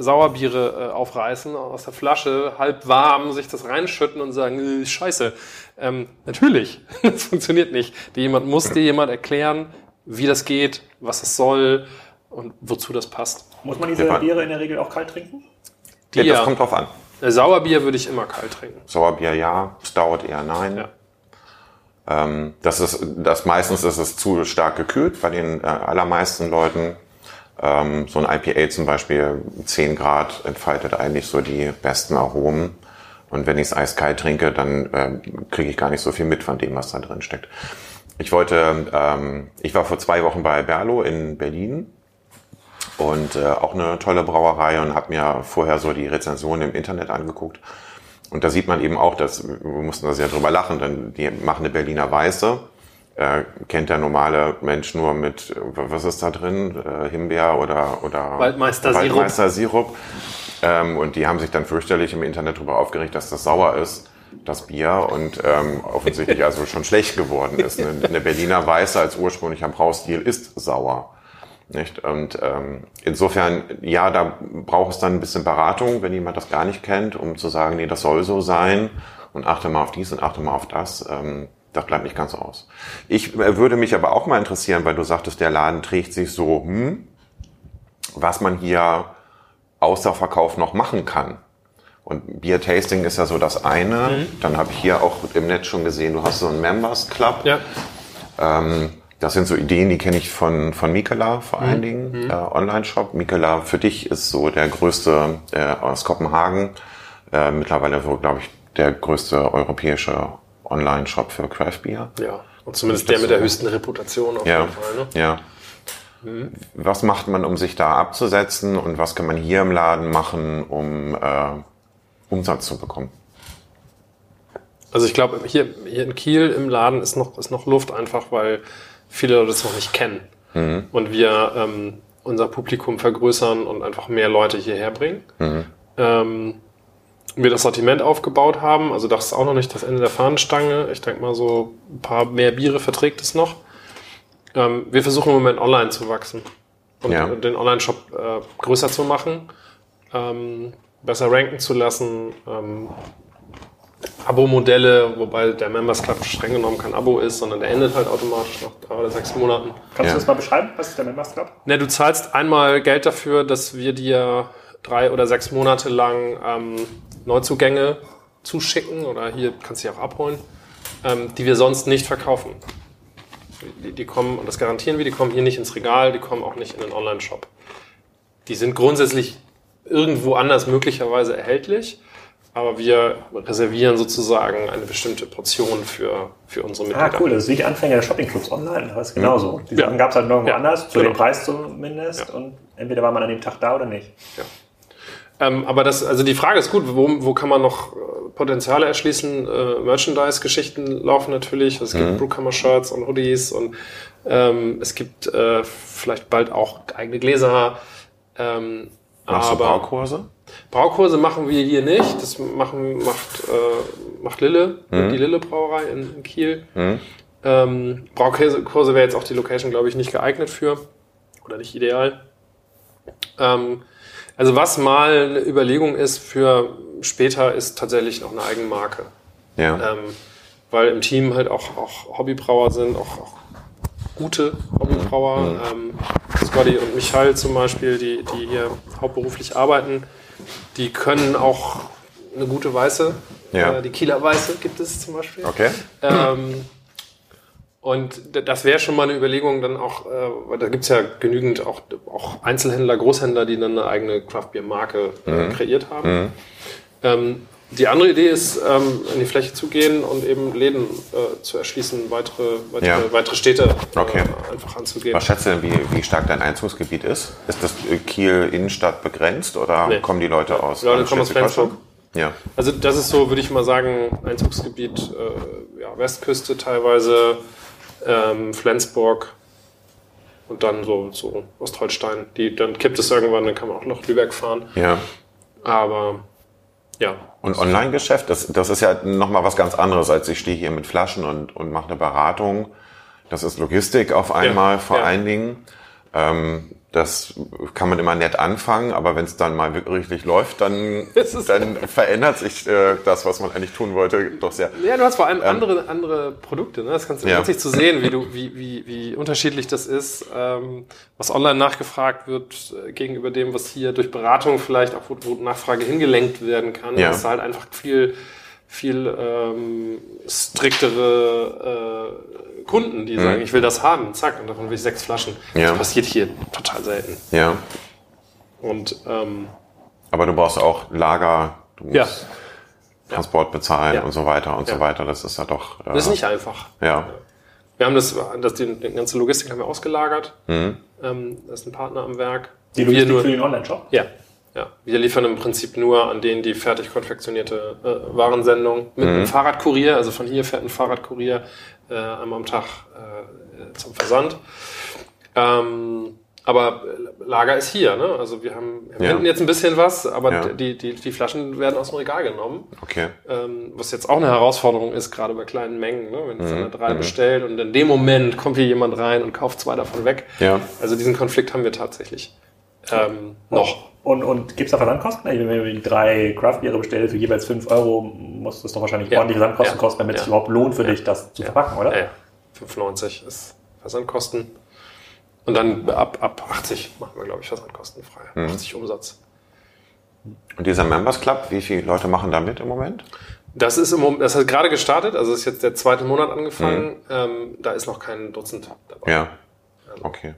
Sauerbiere äh, aufreißen aus der Flasche, halb warm, sich das reinschütten und sagen, äh, scheiße. Ähm, natürlich, das funktioniert nicht. Dir jemand muss dir jemand erklären, wie das geht, was es soll und wozu das passt. Muss man diese Ja. Biere in der Regel auch kalt trinken? Die, das ja. kommt drauf an. Äh, Sauerbier würde ich immer kalt trinken. Sauerbier ja, Stout eher nein. Ja. Ähm, das ist, das meistens ist es zu stark gekühlt bei den äh, allermeisten Leuten. Ähm, so ein IPA zum Beispiel, 10 Grad entfaltet eigentlich so die besten Aromen. Und wenn ich es eiskalt trinke, dann äh, kriege ich gar nicht so viel mit von dem, was da drin steckt. Ich wollte, ähm, ich war vor zwei Wochen bei Berlo in Berlin und äh, auch eine tolle Brauerei und habe mir vorher so die Rezensionen im Internet angeguckt. Und da sieht man eben auch, dass wir mussten da sehr drüber lachen, denn die machen eine Berliner Weiße äh, kennt der normale Mensch nur mit, was ist da drin? Äh, Himbeer oder, oder Waldmeister-Sirup. Waldmeister-Sirup. Ähm, und die haben sich dann fürchterlich im Internet darüber aufgeregt, dass das sauer ist, das Bier, und ähm, offensichtlich also schon schlecht geworden ist. Eine, eine Berliner Weiße als ursprünglicher Braustil ist sauer. Nicht? Und ähm, insofern, ja, da braucht es dann ein bisschen Beratung, wenn jemand das gar nicht kennt, um zu sagen, nee, das soll so sein und achte mal auf dies und achte mal auf das. Ähm, das bleibt nicht ganz aus. Ich äh, würde mich aber auch mal interessieren, weil du sagtest, der Laden trägt sich so, hm, was man hier außer Verkauf noch machen kann. Und Beer Tasting ist ja so das eine. Mhm. Dann habe ich hier auch im Netz schon gesehen, du hast so einen Members Club. Ja. Ähm, das sind so Ideen, die kenne ich von, von Mikela vor allen mhm. Dingen, mhm. äh, Online-Shop. Mikela für dich ist so der größte äh, aus Kopenhagen. Äh, mittlerweile so, glaube ich, der größte europäische Online-Shop für Craft Beer. Ja, und zumindest der mit der höchsten Reputation auf ja. jeden Fall. Ne? Ja. Mhm. Was macht man, um sich da abzusetzen und was kann man hier im Laden machen, um äh, Umsatz zu bekommen? Also ich glaube, hier, hier in Kiel im Laden ist noch, ist noch Luft einfach, weil viele Leute es noch nicht kennen. Mhm. Und wir ähm, unser Publikum vergrößern und einfach mehr Leute hierher bringen. Mhm. Ähm, wir das Sortiment aufgebaut haben. Also das ist auch noch nicht das Ende der Fahnenstange. Ich denke mal, so ein paar mehr Biere verträgt es noch. Ähm, wir versuchen im Moment online zu wachsen und ja. den Online-Shop äh, größer zu machen, ähm, besser ranken zu lassen. Ähm, Abo-Modelle, wobei der Members Club streng genommen kein Abo ist, sondern der endet halt automatisch nach drei oder sechs Monaten. Kannst ja. du das mal beschreiben? Was ist der Members Club? Ne, du zahlst einmal Geld dafür, dass wir dir drei oder sechs Monate lang ähm, Neuzugänge zuschicken oder hier kannst du sie auch abholen, ähm, die wir sonst nicht verkaufen. Die, die, kommen, und das garantieren wir, die kommen hier nicht ins Regal, die kommen auch nicht in den Online-Shop. Die sind grundsätzlich irgendwo anders möglicherweise erhältlich, aber wir reservieren sozusagen eine bestimmte Portion für, für unsere Mitglieder. Ah, cool. Das ist wie die Anfänger der Shoppingclubs online. Das ist genauso. Die Sachen ja. gab es halt nirgendwo ja, anders, zu genau. dem Preis zumindest. Ja. Und entweder war man an dem Tag da oder nicht. Ja. Ähm, aber das, also die Frage ist gut, wo, wo kann man noch äh, Potenziale erschließen? Äh, Merchandise-Geschichten laufen natürlich. Es gibt mhm. Brewkammer-Shirts und Hoodies und ähm, es gibt äh, vielleicht bald auch eigene Gläser. Ähm, Machst aber du Braukurse? Braukurse machen wir hier nicht. Das machen, macht, äh, macht Lille, mhm. die Lille Brauerei in, in Kiel. Mhm. Ähm, Braukurse wäre jetzt auch die Location, glaube ich, nicht geeignet für oder nicht ideal. Ähm, also was mal eine Überlegung ist für später, ist tatsächlich noch eine Eigenmarke. Ja. Ähm, weil im Team halt auch, auch Hobbybrauer sind, auch, auch gute Hobbybrauer. Ähm, Scotty und Michael zum Beispiel, die, die hier hauptberuflich arbeiten, die können auch eine gute Weiße. Ja. Äh, die Kieler Weiße gibt es zum Beispiel. Okay. Ähm, und das wäre schon mal eine Überlegung, dann auch, äh, weil da gibt's ja genügend auch, auch Einzelhändler, Großhändler, die dann eine eigene Craft-Bier-Marke äh, mhm. kreiert haben. Mhm. Ähm, die andere Idee ist, ähm, in die Fläche zu gehen und eben Läden äh, zu erschließen, weitere, weitere, ja. weitere Städte okay. äh, einfach anzugehen. Was schätzt du denn, wie, wie stark dein Einzugsgebiet ist? Ist das Kiel Innenstadt begrenzt oder nee. kommen die Leute aus? Die Leute kommen aus Flensburg. Ja. Also das ist so, würde ich mal sagen, Einzugsgebiet äh, ja, Westküste teilweise, ähm, Flensburg und dann so, so Ostholstein. Die, dann kippt es irgendwann, dann kann man auch nach Lübeck fahren. Ja. Aber ja. Und Online-Geschäft, das, das ist ja nochmal was ganz anderes, als ich stehe hier mit Flaschen und, und mache eine Beratung. Das ist Logistik auf einmal ja, vor ja. allen Dingen. Ähm, das kann man immer nett anfangen, aber wenn es dann mal wirklich läuft, dann, dann verändert sich äh, das, was man eigentlich tun wollte, doch sehr. Ja, du hast vor allem ähm, andere, andere Produkte. Ne? Das kannst du ja. zu sehen, wie, du, wie, wie, wie unterschiedlich das ist, ähm, was online nachgefragt wird äh, gegenüber dem, was hier durch Beratung vielleicht auch, wo, wo Nachfrage hingelenkt werden kann. Ja. Das ist halt einfach viel viel ähm, striktere äh, Kunden, die mhm. sagen, ich will das haben, zack, und davon will ich sechs Flaschen. Ja. Das passiert hier total selten. Ja. Und ähm, aber du brauchst auch Lager, du musst ja. Transport bezahlen ja. und so weiter und ja. so weiter. Das ist ja doch. Äh, das ist nicht einfach. Ja. Wir haben das, das die, die ganze Logistik haben wir ausgelagert. Mhm. Ähm, da ist ein Partner am Werk. Die Logistik nur, für den Online-Shop? Ja. Ja, wir liefern im Prinzip nur an denen die fertig konfektionierte äh, Warensendung mit mhm. einem Fahrradkurier. Also von hier fährt ein Fahrradkurier äh, einmal am Tag äh, zum Versand. Ähm, aber Lager ist hier, ne? Also wir haben wir ja. jetzt ein bisschen was, aber ja. die, die, die Flaschen werden aus dem Regal genommen. Okay. Ähm, was jetzt auch eine Herausforderung ist, gerade bei kleinen Mengen, ne? Wenn jetzt mhm. einer drei mhm. bestellt und in dem Moment kommt hier jemand rein und kauft zwei davon weg. Ja. Also diesen Konflikt haben wir tatsächlich ähm, noch. Und, und gibt es da Versandkosten? Wenn du die drei Craft-Biere bestellst für jeweils fünf Euro, muss das doch wahrscheinlich ja. ordentliche Versandkosten kosten, damit es überhaupt lohnt für dich, das zu verpacken, oder? Ja, 5,90 ist Versandkosten. Und dann ab, ab 80 machen wir, glaube ich, versandkostenfrei. Mhm. 80 Umsatz. Und dieser Members Club, wie viele Leute machen da mit im Moment? Das ist im Moment, das hat gerade gestartet, also ist jetzt der zweite Monat angefangen. Mhm. Ähm, da ist noch kein Dutzend dabei. Ja. Also, okay.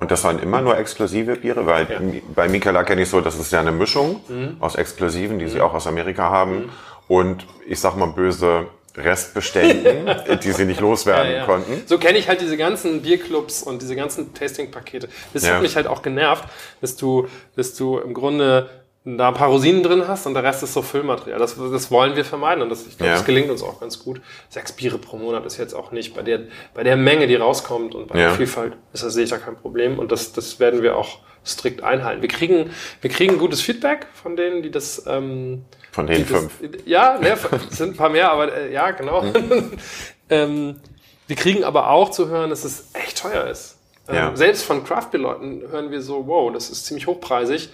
Und das waren immer nur exklusive Biere, weil ja. bei Mikela kenne ich so, das ist ja eine Mischung mhm. aus Exklusiven, die mhm. sie auch aus Amerika haben. Mhm. Und ich sag mal böse, Restbeständen, die sie nicht loswerden ja, ja. konnten. So kenne ich halt diese ganzen Bierclubs und diese ganzen Tasting-Pakete. Das ja. hat mich halt auch genervt, dass du, dass du im Grunde da ein paar Rosinen drin hast und der Rest ist so Füllmaterial. Das, das wollen wir vermeiden und das, ich glaube, das gelingt uns auch ganz gut. Sechs Biere pro Monat ist jetzt auch nicht bei der, bei der Menge, die rauskommt und bei der Vielfalt ist das sehe ich da kein Problem und das, das werden wir auch strikt einhalten. Wir kriegen, wir kriegen gutes Feedback von denen, die das, ähm, von den fünf. ja, ne, sind ein paar mehr, aber äh, ja, genau. Mhm. ähm, wir kriegen aber auch zu hören, dass es echt teuer ist. Ähm, ja. Selbst von Craft-Leuten hören wir so, wow, das ist ziemlich hochpreisig,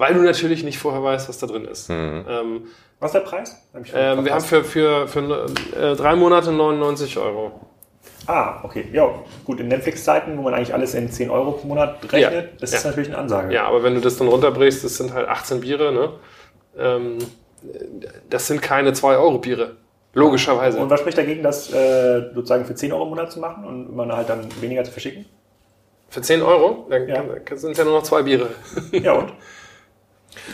weil du natürlich nicht vorher weißt, was da drin ist. Mhm. Ähm, was ist der Preis? Hab ähm, wir haben für, für, für äh, drei Monate 99 Euro. Ah, okay. Ja, gut, in Netflix-Zeiten, wo man eigentlich alles in 10 Euro pro Monat rechnet, ja. das ist ja. natürlich eine Ansage. Ja, aber wenn du das dann runterbrichst, das sind halt 18 Biere, ne? Ähm, das sind keine 2-Euro-Biere. Logischerweise. Und was spricht dagegen, das äh, sozusagen für 10 Euro im Monat zu machen und man halt dann weniger zu verschicken? Für 10 Euro? Dann ja. sind es ja nur noch zwei Biere. Ja, und?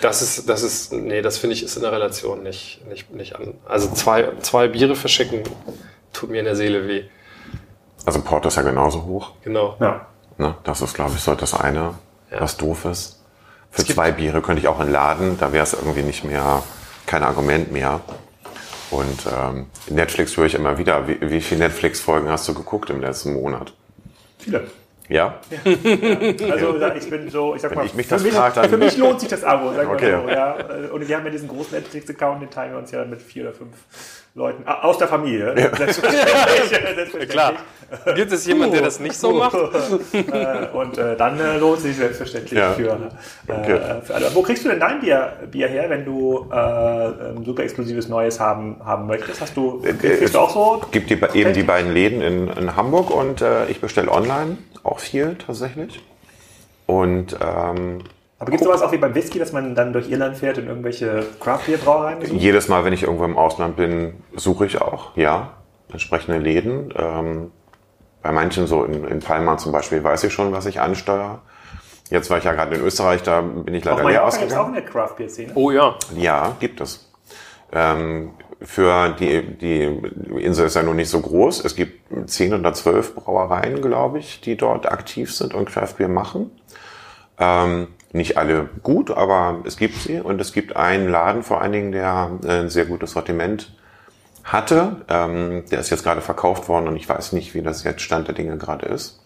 Das ist, das ist, nee, das finde ich ist in der Relation nicht, nicht, nicht an. Also zwei, zwei Biere verschicken tut mir in der Seele weh. Also Porto ist ja genauso hoch. Genau. Ja. Ne, das ist, glaube ich, so das eine, ja. was doof ist. Für zwei Biere könnte ich auch in Laden, da wäre es irgendwie nicht mehr kein Argument mehr. Und ähm, Netflix höre ich immer wieder. Wie, wie viele Netflix-Folgen hast du geguckt im letzten Monat? Viele. Ja? ja. Also ich bin so, ich sag Wenn mal, ich mich für, mich, frage, für mich lohnt sich das Abo. Sag okay. so, ja. Und wir haben ja diesen großen Netflix-Account, den teilen wir uns ja mit vier oder fünf Leuten aus der Familie. Ja. Selbstverständlich. Selbstverständlich. Klar. Gibt es jemanden, der das nicht so macht? Äh, und äh, dann äh, lohnt sich selbstverständlich ja. für, äh, okay. für alle. Wo kriegst du denn dein Bier, Bier her, wenn du äh, ein super exklusives Neues haben, haben möchtest? Hast du, äh, kriegst du auch so? Es gibt die, eben die beiden Läden in, in Hamburg und ich bestelle online auch viel tatsächlich. Und ähm, aber gibt es sowas auch wie beim Whisky, dass man dann durch Irland fährt und irgendwelche Craft-Bier-Brauereien besucht? Jedes Mal, wenn ich irgendwo im Ausland bin, suche ich auch, ja, entsprechende Läden. Ähm, bei manchen, so in, in Palma zum Beispiel, weiß ich schon, was ich ansteuere. Jetzt war ich ja gerade in Österreich, da bin ich leider leer ausgegangen. Gibt auch eine Craft-Bier-Szene? Oh ja. Ja, gibt es. Ähm, für die, die Insel ist ja nun nicht so groß. Es gibt zehn oder zwölf Brauereien, glaube ich, die dort aktiv sind und Craft-Bier machen. Ähm, nicht alle gut, aber es gibt sie. Und es gibt einen Laden vor allen Dingen, der ein sehr gutes Sortiment hatte. Ähm, der ist jetzt gerade verkauft worden und ich weiß nicht, wie das jetzt Stand der Dinge gerade ist.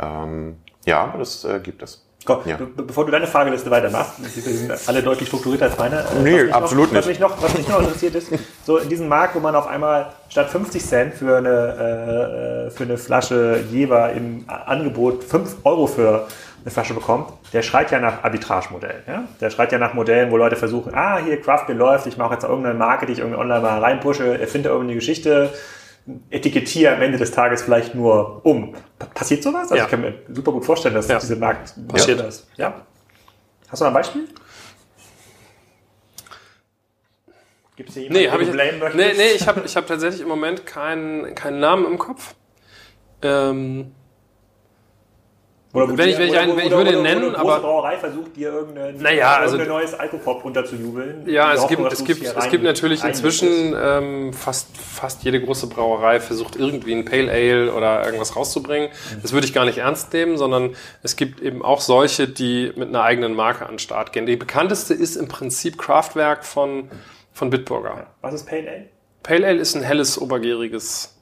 Ähm, ja, das äh, gibt es. Komm, ja. be bevor du deine Frageliste weitermachst, die sind alle deutlich strukturierter als meine. Nee, absolut noch, nicht. Was mich, noch, was mich noch interessiert ist, so in diesem Markt, wo man auf einmal statt 50 Cent für eine, äh, äh, für eine Flasche Jever im Angebot 5 Euro für eine Flasche bekommt, der schreit ja nach Arbitragemodellen. Ja? Der schreit ja nach Modellen, wo Leute versuchen, ah, hier Craft läuft, ich mache jetzt irgendeine Marke, die ich irgendwie online mal reinpushe, erfinde irgendeine Geschichte, etikettiere am Ende des Tages vielleicht nur um. Passiert sowas? Also ja. ich kann mir super gut vorstellen, dass ja. diese Markt passiert ist. Ja. Hast du ein Beispiel? Gibt es hier jemanden, nee, hab ich, nee, nee, ich habe ich hab tatsächlich im Moment keinen, keinen Namen im Kopf. Ähm, Oder wenn ich, wenn ich, einen, wenn ich würde ihn nennen, aber. Brauerei versucht dir irgendein, naja, also, neues Alkopop unterzujubeln. Ja, es gibt, es gibt, es gibt natürlich inzwischen ähm, fast, fast jede große Brauerei versucht irgendwie ein Pale Ale oder irgendwas rauszubringen. Mhm. Das würde ich gar nicht ernst nehmen, sondern es gibt eben auch solche, die mit einer eigenen Marke an den Start gehen. Die bekannteste ist im Prinzip Kraftwerk von, von Bitburger. Was ist Pale Ale? Pale Ale ist ein helles, obergäriges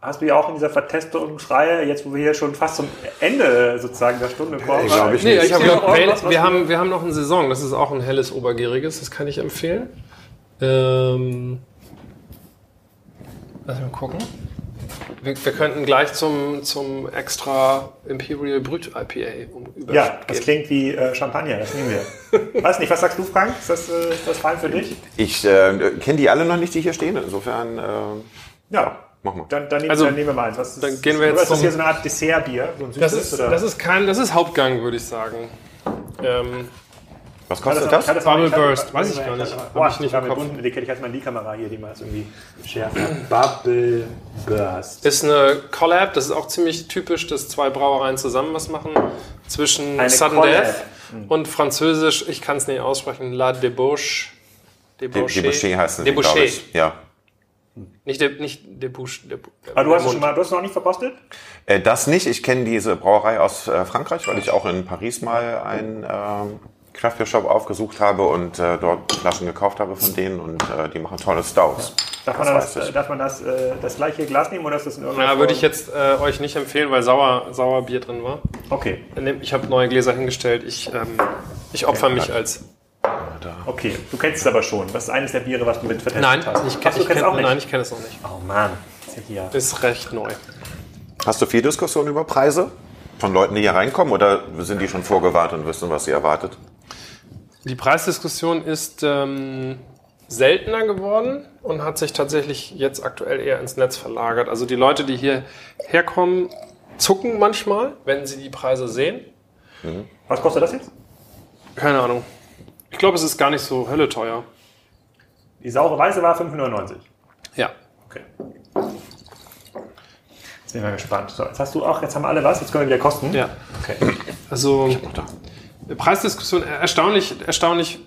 hast du ja auch in dieser Vertestungsreihe, jetzt wo wir hier schon fast zum Ende sozusagen der Stunde kommen. Ich glaube ich nee, Ich hab glaub, wir, haben, wir haben noch eine Saison, das ist auch ein helles Obergäriges, das kann ich empfehlen. Ähm, lass mal gucken. Wir, wir, könnten gleich zum, zum extra Imperial Brut IPA um, Ja, das klingt wie äh, Champagner, das nehmen wir. Weiß nicht, was sagst du, Frank? Ist das, äh, ist das fein für dich? Ich äh, kenne die alle noch nicht, die hier stehen. Insofern. Äh, ja. Mach mal. Dann, dann, nehmen, also, dann nehmen wir mal eins. Was dann ist, gehen wir jetzt. Ist das hier so eine Art Dessertbier? So das, ist, das ist kein, das ist Hauptgang, würde ich sagen. Ähm, was kostet das? das? Bubble Burst, weiß ich gar nicht. Boah, ich nicht im Kopf. Die kenne ich erstmal in die Kamera hier, die mal irgendwie schärfer. Bubble Burst. Ist eine Collab, das ist auch ziemlich typisch, dass zwei Brauereien zusammen was machen. Zwischen Eine Sudden Collab. Death hm. und Französisch, ich kann es nicht aussprechen, La Debauche. Debauche. Debauche heißt es, glaube ich. Ja. Nicht der, nicht der Busch. Der, Aber du hast es schon mal, du hast noch nicht verkostet? Äh, das nicht. Ich kenne diese Brauerei aus äh, Frankreich, weil ich auch in Paris mal einen äh, Craft Shop aufgesucht habe und äh, dort Flaschen gekauft habe von denen und äh, die machen tolle Stouts. Ja. Darf, man das, das darf man das, äh, das gleiche Glas nehmen oder ist das in irgendeiner Ja, würde ich jetzt äh, euch nicht empfehlen, weil sauer, sauer Bier drin war. Okay. Ich habe neue Gläser hingestellt. Ich, ähm, ich opfer okay. mich als. Okay, du kennst es aber schon. Was ist eines der Biere, was du mit vertestet nein, hast? Ich, Ach, ich kenn, auch nicht? Nein, ich kenne es noch nicht. Oh Mann, ist ja hier. Ist recht neu. Hast du viel Diskussion über Preise? Von Leuten, die hier reinkommen oder sind die schon vorgewarnt und wissen, was sie erwartet? Die Preisdiskussion ist ähm, seltener geworden und hat sich tatsächlich jetzt aktuell eher ins Netz verlagert. Also die Leute, die hier herkommen, zucken manchmal, wenn sie die Preise sehen. Mhm. Was kostet das jetzt? Keine Ahnung. Ich glaube, es ist gar nicht so hölle teuer. Die saure Weiße war 5,99. Ja. Okay. Jetzt bin ich mal gespannt. So, jetzt hast du auch, jetzt haben wir alle was, jetzt können wir wieder kosten. Ja. Okay. Also, Preisdiskussion erstaunlich, erstaunlich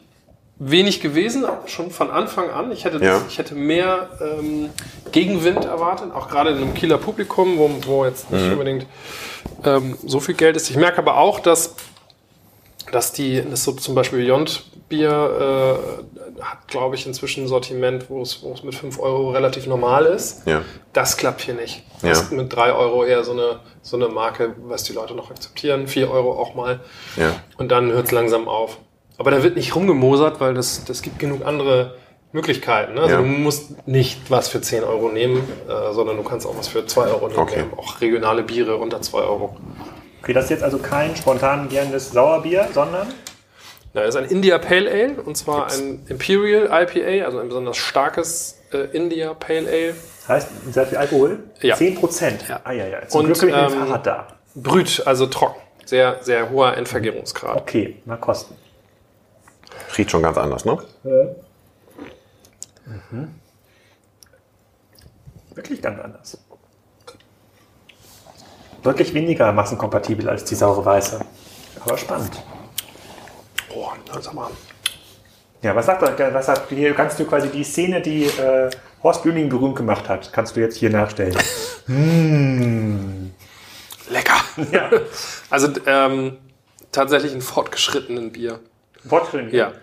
wenig gewesen, schon von Anfang an. Ich hätte, das, ja. ich hätte mehr ähm, Gegenwind erwartet, auch gerade in einem Kieler Publikum, wo, wo jetzt nicht mhm. unbedingt ähm, so viel Geld ist. Ich merke aber auch, dass dass die, das so zum Beispiel Beyond Bier äh, hat, glaube ich, inzwischen ein Sortiment, wo es, mit 5 Euro relativ normal ist. Ja. Das klappt hier nicht. Das ja. ist mit 3 Euro eher so eine, so eine Marke, was die Leute noch akzeptieren. 4 Euro auch mal. Ja. Und dann hört es langsam auf. Aber da wird nicht rumgemosert, weil das, das gibt genug andere Möglichkeiten. Ne? Also ja. du musst nicht was für 10 Euro nehmen, äh, sondern du kannst auch was für 2 Euro nehmen. Okay. Auch regionale Biere unter 2 Euro. Okay, das ist jetzt also kein spontan gernendes Sauerbier, sondern? Na, das ist ein India Pale Ale und zwar Ups. ein Imperial IPA, also ein besonders starkes äh, India Pale Ale. Heißt, sehr viel Alkohol? Ja. 10 Prozent? Ja. Ah, ja, ja. Zum und, Glück ähm, Fahrrad da. Brüt, also trocken. Sehr, sehr hoher Endvergärungsgrad. Okay, mal kosten. Riecht schon ganz anders, ne? Ja. Mhm. Wirklich ganz anders wirklich weniger massenkompatibel als die saure Weiße. Aber spannend. Oh, sag mal. Ja, was sagt er? Was sagt, hier kannst du quasi die Szene, die äh, Horst Bühning berühmt gemacht hat, kannst du jetzt hier nachstellen. mmh. Lecker. Ja. Also ähm, tatsächlich ein fortgeschrittenen Bier. Fortgeschrittenen? Ja.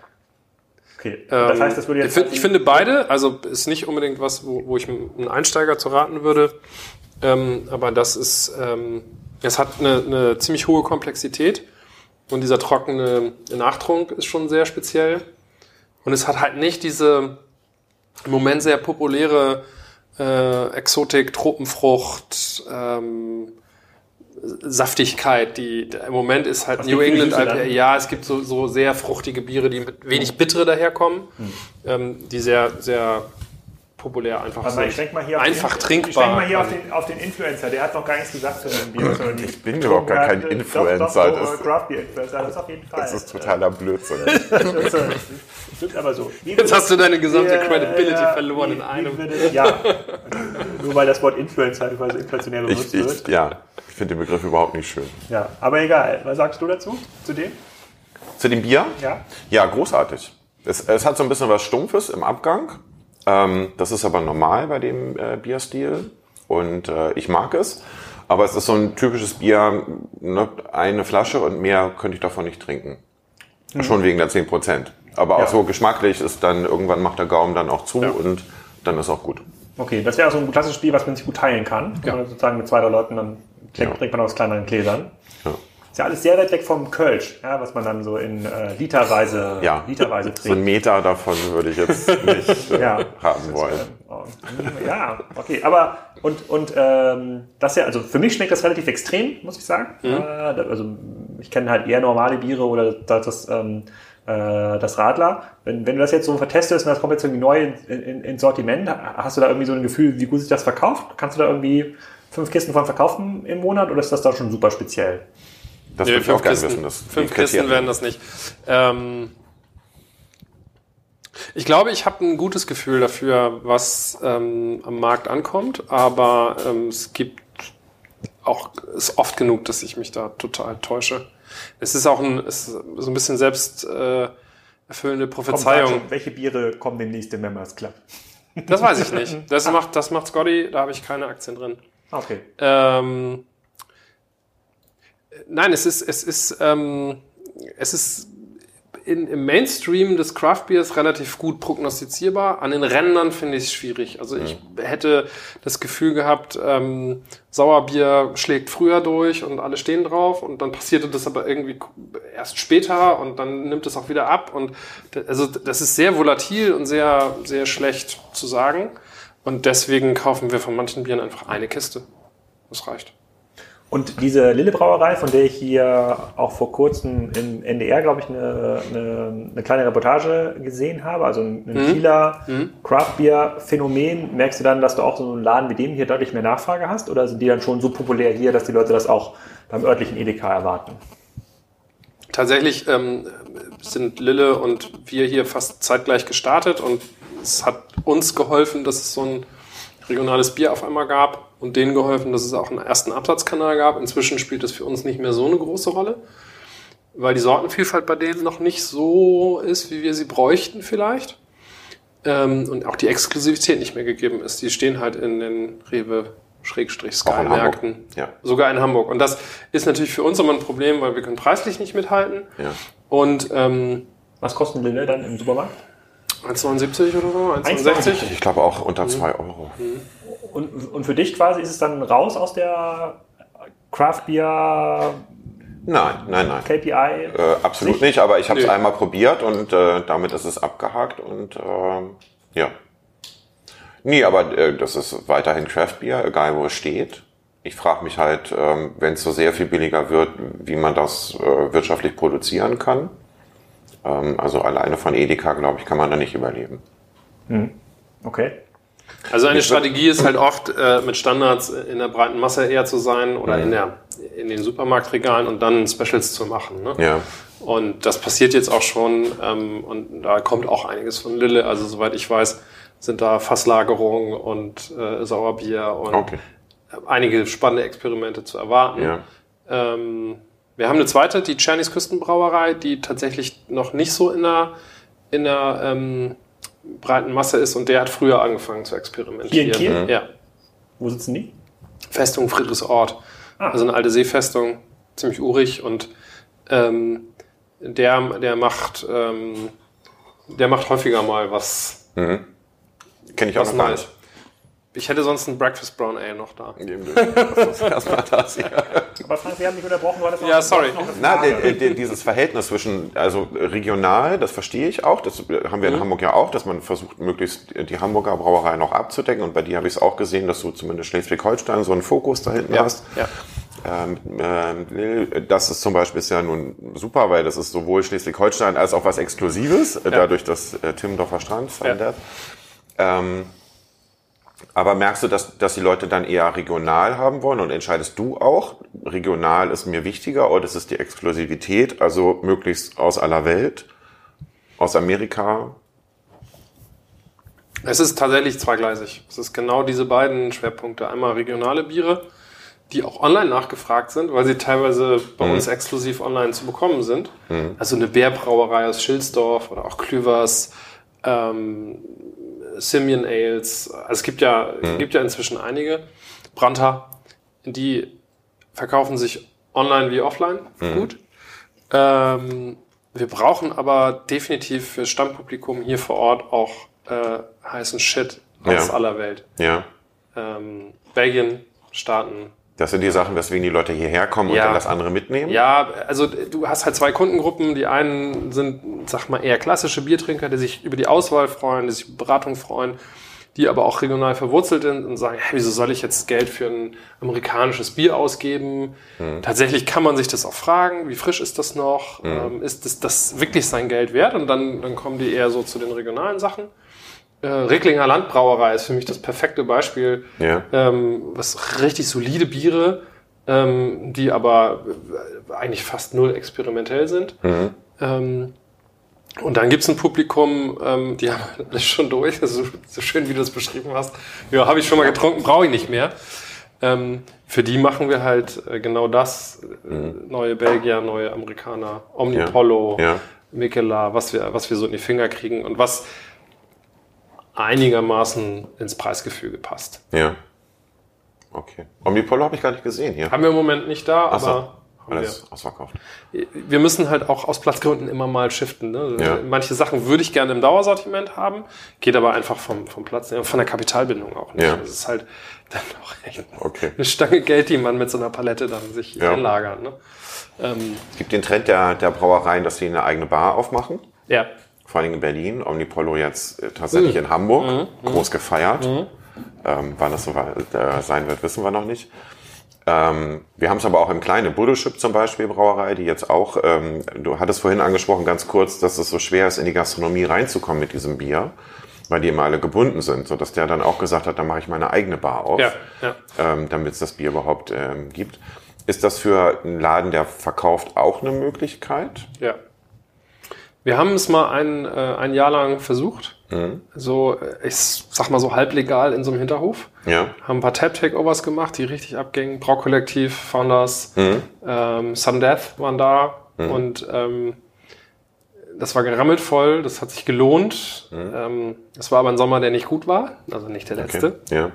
Okay. Das heißt, das würde jetzt. Ich, find, ich finde beide, also ist nicht unbedingt was, wo, wo ich einem Einsteiger zu raten würde. Ähm, aber das ist, ähm, es hat eine, eine ziemlich hohe Komplexität und dieser trockene Nachtrunk ist schon sehr speziell. Und es hat halt nicht diese im Moment sehr populäre äh, Exotik, Tropenfrucht, ähm, Saftigkeit, die im Moment ist halt Was New England IPA. Ja, es gibt so, so sehr fruchtige Biere, die mit wenig Bittere daherkommen, mhm. ähm, die sehr, sehr populär einfach Also ich denke mal hier einfach auf den, trinkbar. Ich denke mal hier auf den, auf den Influencer, der hat noch gar nichts gesagt zu dem Bier. Ich bin überhaupt gar kein Doch, Influencer. Doch, doch, Das- Craft Beer Influencer, das auf jeden Fall. Das ist totaler Blödsinn. Das ist, äh, stimmt aber so. Wie Jetzt hast du deine gesamte Ja, Credibility ja, verloren wie- in einem. würde- Ja, nur weil das Wort Influencer halt quasi inflationär benutzt Ich, wird. ich, ja, ich finde den Begriff überhaupt nicht schön. Ja, aber egal. Was sagst du dazu? Zu dem? Zu dem Bier? Ja. Ja, großartig. Es, es hat so ein bisschen was Stumpfes im Abgang. Ähm, das ist aber normal bei dem äh, Bierstil und äh, ich mag es. Aber es ist so ein typisches Bier, ne, eine Flasche und mehr könnte ich davon nicht trinken. Schon wegen der 10 Prozent. Aber auch Ja. so geschmacklich ist dann, irgendwann macht der Gaumen dann auch zu und dann ist auch gut. Okay, das wäre so ein klassisches Spiel, was man sich gut teilen kann. Ja. Sozusagen mit zwei, drei Leuten dann trinkt, Ja. trinkt man aus kleineren Gläsern. Ja. Ist ja alles sehr weit weg vom Kölsch, ja, was man dann so in äh, literweise, Ja, literweise so ein trinkt. Meter davon würde ich jetzt nicht äh, Ja. haben wollen. Oh, Ja, okay, aber und, und ähm, das ja, also für mich schmeckt das relativ extrem, muss ich sagen. Mhm. Äh, da- also ich kenne halt eher normale Biere oder das, das, ähm, äh, das Radler. Wenn, wenn du das jetzt so vertestest und das kommt jetzt irgendwie neu in, in, ins Sortiment, hast du da irgendwie so ein Gefühl, wie gut sich das verkauft? Kannst du da irgendwie fünf Kisten von verkaufen im Monat oder ist das dann schon super speziell? Das Nee, würde ich auch fünf gerne Kisten, wissen. Das fünf Kisten werden das nicht. Ähm, ich glaube, ich habe ein gutes Gefühl dafür, was ähm, am Markt ankommt, aber ähm, es gibt auch ist oft genug, dass ich mich da total täusche. Es ist auch ein, ist so ein bisschen selbst äh, erfüllende Prophezeiung. schon, welche Biere kommen demnächst im Members Club? Das weiß ich nicht. Das macht, das macht Scotty, da habe ich keine Aktien drin. Okay. Ähm, nein, es ist, es ist, ähm, es ist in, im Mainstream des Craft Beers relativ gut prognostizierbar. An den Rändern finde ich es schwierig. Also ich hätte das Gefühl gehabt, ähm, Sauerbier schlägt früher durch und alle stehen drauf und dann passierte das aber irgendwie erst später und dann nimmt es auch wieder ab und also das ist sehr volatil und sehr, sehr schlecht zu sagen. Und deswegen kaufen wir von manchen Bieren einfach eine Kiste. Das reicht. Und diese Lille Brauerei, von der ich hier auch vor kurzem im NDR, glaube ich, eine, eine, eine kleine Reportage gesehen habe, also ein, ein Kieler Craft Beer Phänomen, merkst du dann, dass du auch so einen Laden wie dem hier deutlich mehr Nachfrage hast? Oder sind die dann schon so populär hier, dass die Leute das auch beim örtlichen Edeka erwarten? Tatsächlich ähm, sind Lille und wir hier fast zeitgleich gestartet und es hat uns geholfen, dass es so ein regionales Bier auf einmal gab und denen geholfen, dass es auch einen ersten Absatzkanal gab. Inzwischen spielt das für uns nicht mehr so eine große Rolle, weil die Sortenvielfalt bei denen noch nicht so ist, wie wir sie bräuchten vielleicht. Ähm, und auch die Exklusivität nicht mehr gegeben ist. Die stehen halt in den Rewe Schrägstrich Auch in Hamburg. Sky-Märkten. Ja. Sogar in Hamburg. Und das ist natürlich für uns immer ein Problem, weil wir können preislich nicht mithalten. Ja. Und ähm, Was kostet Lille dann im Supermarkt? 1,79 oder so? 1,69? 1,69? Ich glaube auch unter zwei Euro. Und, und für dich quasi ist es dann raus aus der Craft Beer Nein, nein, nein. KPI? Äh, absolut Sicht? nicht, aber ich habe es einmal probiert und äh, damit ist es abgehakt und ähm, ja. Nee, aber äh, das ist weiterhin Craft Beer, egal wo es steht. Ich frage mich halt, ähm, wenn es so sehr viel billiger wird, wie man das äh, wirtschaftlich produzieren kann. Ähm, also alleine von Edeka, glaube ich, kann man da nicht überleben. Okay. Also eine Strategie ist halt oft, äh, mit Standards in der breiten Masse eher zu sein oder in, der, in den Supermarktregalen und dann Specials zu machen. Ne? Ja. Und das passiert jetzt auch schon ähm, und da kommt auch einiges von Lille. Also soweit ich weiß, sind da Fasslagerungen und äh, Sauerbier und Okay. einige spannende Experimente zu erwarten. Ja. Ähm, wir haben eine zweite, die Chinese Küstenbrauerei, die tatsächlich noch nicht so in der, in der ähm, breiten Masse ist und der hat früher angefangen zu experimentieren. Hier in Kiel? Ja. Wo sitzen die? Festung Friedrichsort. Ah. Also eine alte Seefestung, ziemlich urig und ähm, der, der macht ähm, der macht häufiger mal was, Kenne ich auch noch nicht. Ich hätte sonst ein Breakfast Brown Ale noch da. Erstmal das hier. Aber Frank, wir haben dich unterbrochen, weil das Ja, sorry. noch eine Na, der, der, dieses Verhältnis zwischen, also regional, das verstehe ich auch, das haben wir in Hamburg ja auch, dass man versucht, möglichst die Hamburger Brauerei noch abzudecken. Und bei dir habe ich es auch gesehen, dass du zumindest Schleswig-Holstein so einen Fokus da hinten hast. ja. Ähm, Lille, das ist zum Beispiel ist ja nun super, weil das ist sowohl Schleswig-Holstein als auch was Exklusives, äh, dadurch, dass äh, Timmendorfer Strand, Ja. Sandert. Ähm, Aber merkst du, dass, dass die Leute dann eher regional haben wollen und entscheidest du auch, regional ist mir wichtiger oder ist es die Exklusivität, also möglichst aus aller Welt, aus Amerika? Es ist tatsächlich zweigleisig. Es ist genau diese beiden Schwerpunkte. Einmal regionale Biere, die auch online nachgefragt sind, weil sie teilweise bei mhm. uns exklusiv online zu bekommen sind. Mhm. Also eine Bärbrauerei aus Schilsdorf oder auch Klüvers, ähm, Simeon Ales. Also es gibt ja, mhm. gibt ja inzwischen einige. Branta, die verkaufen sich online wie offline mhm. gut. Ähm, wir brauchen aber definitiv für Stammpublikum hier vor Ort auch äh, heißen Shit aus ja. aller Welt. Ja. Ähm, Belgien, Staaten, das sind die Sachen, weswegen die Leute hierher kommen ja. und dann das andere mitnehmen? Ja, also du hast halt zwei Kundengruppen. Die einen sind, sag mal, eher klassische Biertrinker, die sich über die Auswahl freuen, die sich über Beratung freuen, die aber auch regional verwurzelt sind und sagen, hey, wieso soll ich jetzt Geld für ein amerikanisches Bier ausgeben? Hm. Tatsächlich kann man sich das auch fragen, wie frisch ist das noch? Hm. Ähm, ist das, das wirklich sein Geld wert? Und dann, dann kommen die eher so zu den regionalen Sachen. Äh, Recklinger Landbrauerei ist für mich das perfekte Beispiel. Ja. Ähm, was richtig solide Biere, ähm, die aber eigentlich fast null experimentell sind. Mhm. Ähm, und dann gibt's ein Publikum, ähm, die haben das schon durch, so, so schön wie du das beschrieben hast. Ja, habe ich schon mal getrunken, brauche ich nicht mehr. Ähm, für die machen wir halt äh, genau das. Mhm. Neue Belgier, neue Amerikaner, Omnipollo, ja. ja. Mikela, was wir, was wir so in die Finger kriegen und was einigermaßen ins Preisgefüge passt. Ja. Okay. Omnipolo habe ich gar nicht gesehen hier. Haben wir im Moment nicht da, Ach so. aber alles wir. ausverkauft. Wir müssen halt auch aus Platzgründen immer mal shiften. Ne? Ja. Manche Sachen würde ich gerne im Dauersortiment haben, geht aber einfach vom, vom Platz, von der Kapitalbindung auch nicht. Ja. Das ist halt dann auch echt okay. eine Stange Geld, die man mit so einer Palette dann sich ja. einlagert. Ne? Ähm, es gibt den Trend der, der Brauereien, dass sie eine eigene Bar aufmachen. Ja vor allem in Berlin, Omnipollo jetzt äh, tatsächlich mhm. in Hamburg, mhm. groß gefeiert. Mhm. Ähm, wann das so äh, sein wird, wissen wir noch nicht. Ähm, wir haben es aber auch im kleinen Buddelschip zum Beispiel Brauerei, die jetzt auch, ähm, du hattest vorhin angesprochen ganz kurz, dass es so schwer ist, in die Gastronomie reinzukommen mit diesem Bier, weil die immer alle gebunden sind, so dass der dann auch gesagt hat, dann mache ich meine eigene Bar auf, ja, ja. Ähm, damit es das Bier überhaupt ähm, gibt. Ist das für einen Laden, der verkauft, auch eine Möglichkeit? Ja, wir haben es mal ein, äh, ein Jahr lang versucht. Mhm. So, ich sag mal so halblegal in so einem Hinterhof. Ja. Haben ein paar Tab-Takeovers gemacht, die richtig abgingen. Braukollektiv, Founders, mhm. ähm, Sun Death waren da. Mhm. Und ähm, das war gerammelt voll, das hat sich gelohnt. Mhm. Ähm, das war aber ein Sommer, der nicht gut war, also nicht der letzte. Okay. Ja.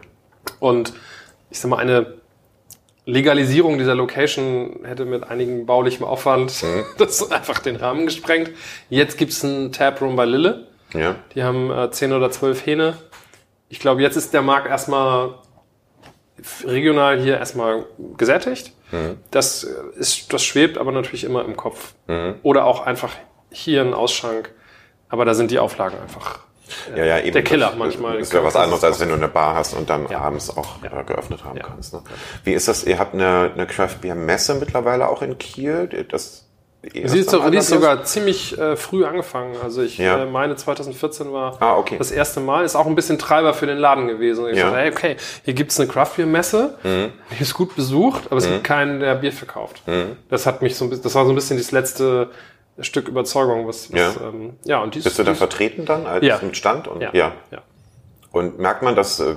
Und ich sag mal, eine Legalisierung dieser Location hätte mit einigem baulichem Aufwand mhm. das einfach den Rahmen gesprengt. Jetzt gibt's ein Taproom bei Lille. Ja. Die haben äh, 10 oder 12 Hähne. Ich glaube, jetzt ist der Markt erstmal regional hier erstmal gesättigt. Mhm. Das äh, ist, das schwebt aber natürlich immer im Kopf. Mhm. Oder auch einfach hier ein Ausschank. Aber da sind die Auflagen einfach ja, ja, eben. Der Killer das, manchmal. Das ist ja was anderes, als wenn du eine Bar hast und dann ja. abends auch ja. Äh, geöffnet haben kannst. Ne? Wie ist das? Ihr habt eine, eine Craft Beer Messe mittlerweile auch in Kiel. Das Sie ist, die ist sogar ziemlich äh, früh angefangen. Also ich äh, meine 2014 war ah, okay. das erste Mal. Ist auch ein bisschen Treiber für den Laden gewesen. Ich ja. dachte, hey, okay, hier gibt's eine Craft Beer Messe, mhm. die ist gut besucht, aber es mhm. gibt keinen, der Bier verkauft. Mhm. Das hat mich so ein bisschen, das war so ein bisschen das letzte Stück Überzeugung, was, was ja. Ähm, ja und dies, Bist du da dies, vertreten dann als ja. mit Stand? Und, ja. ja. ja. Und merkt man, dass äh,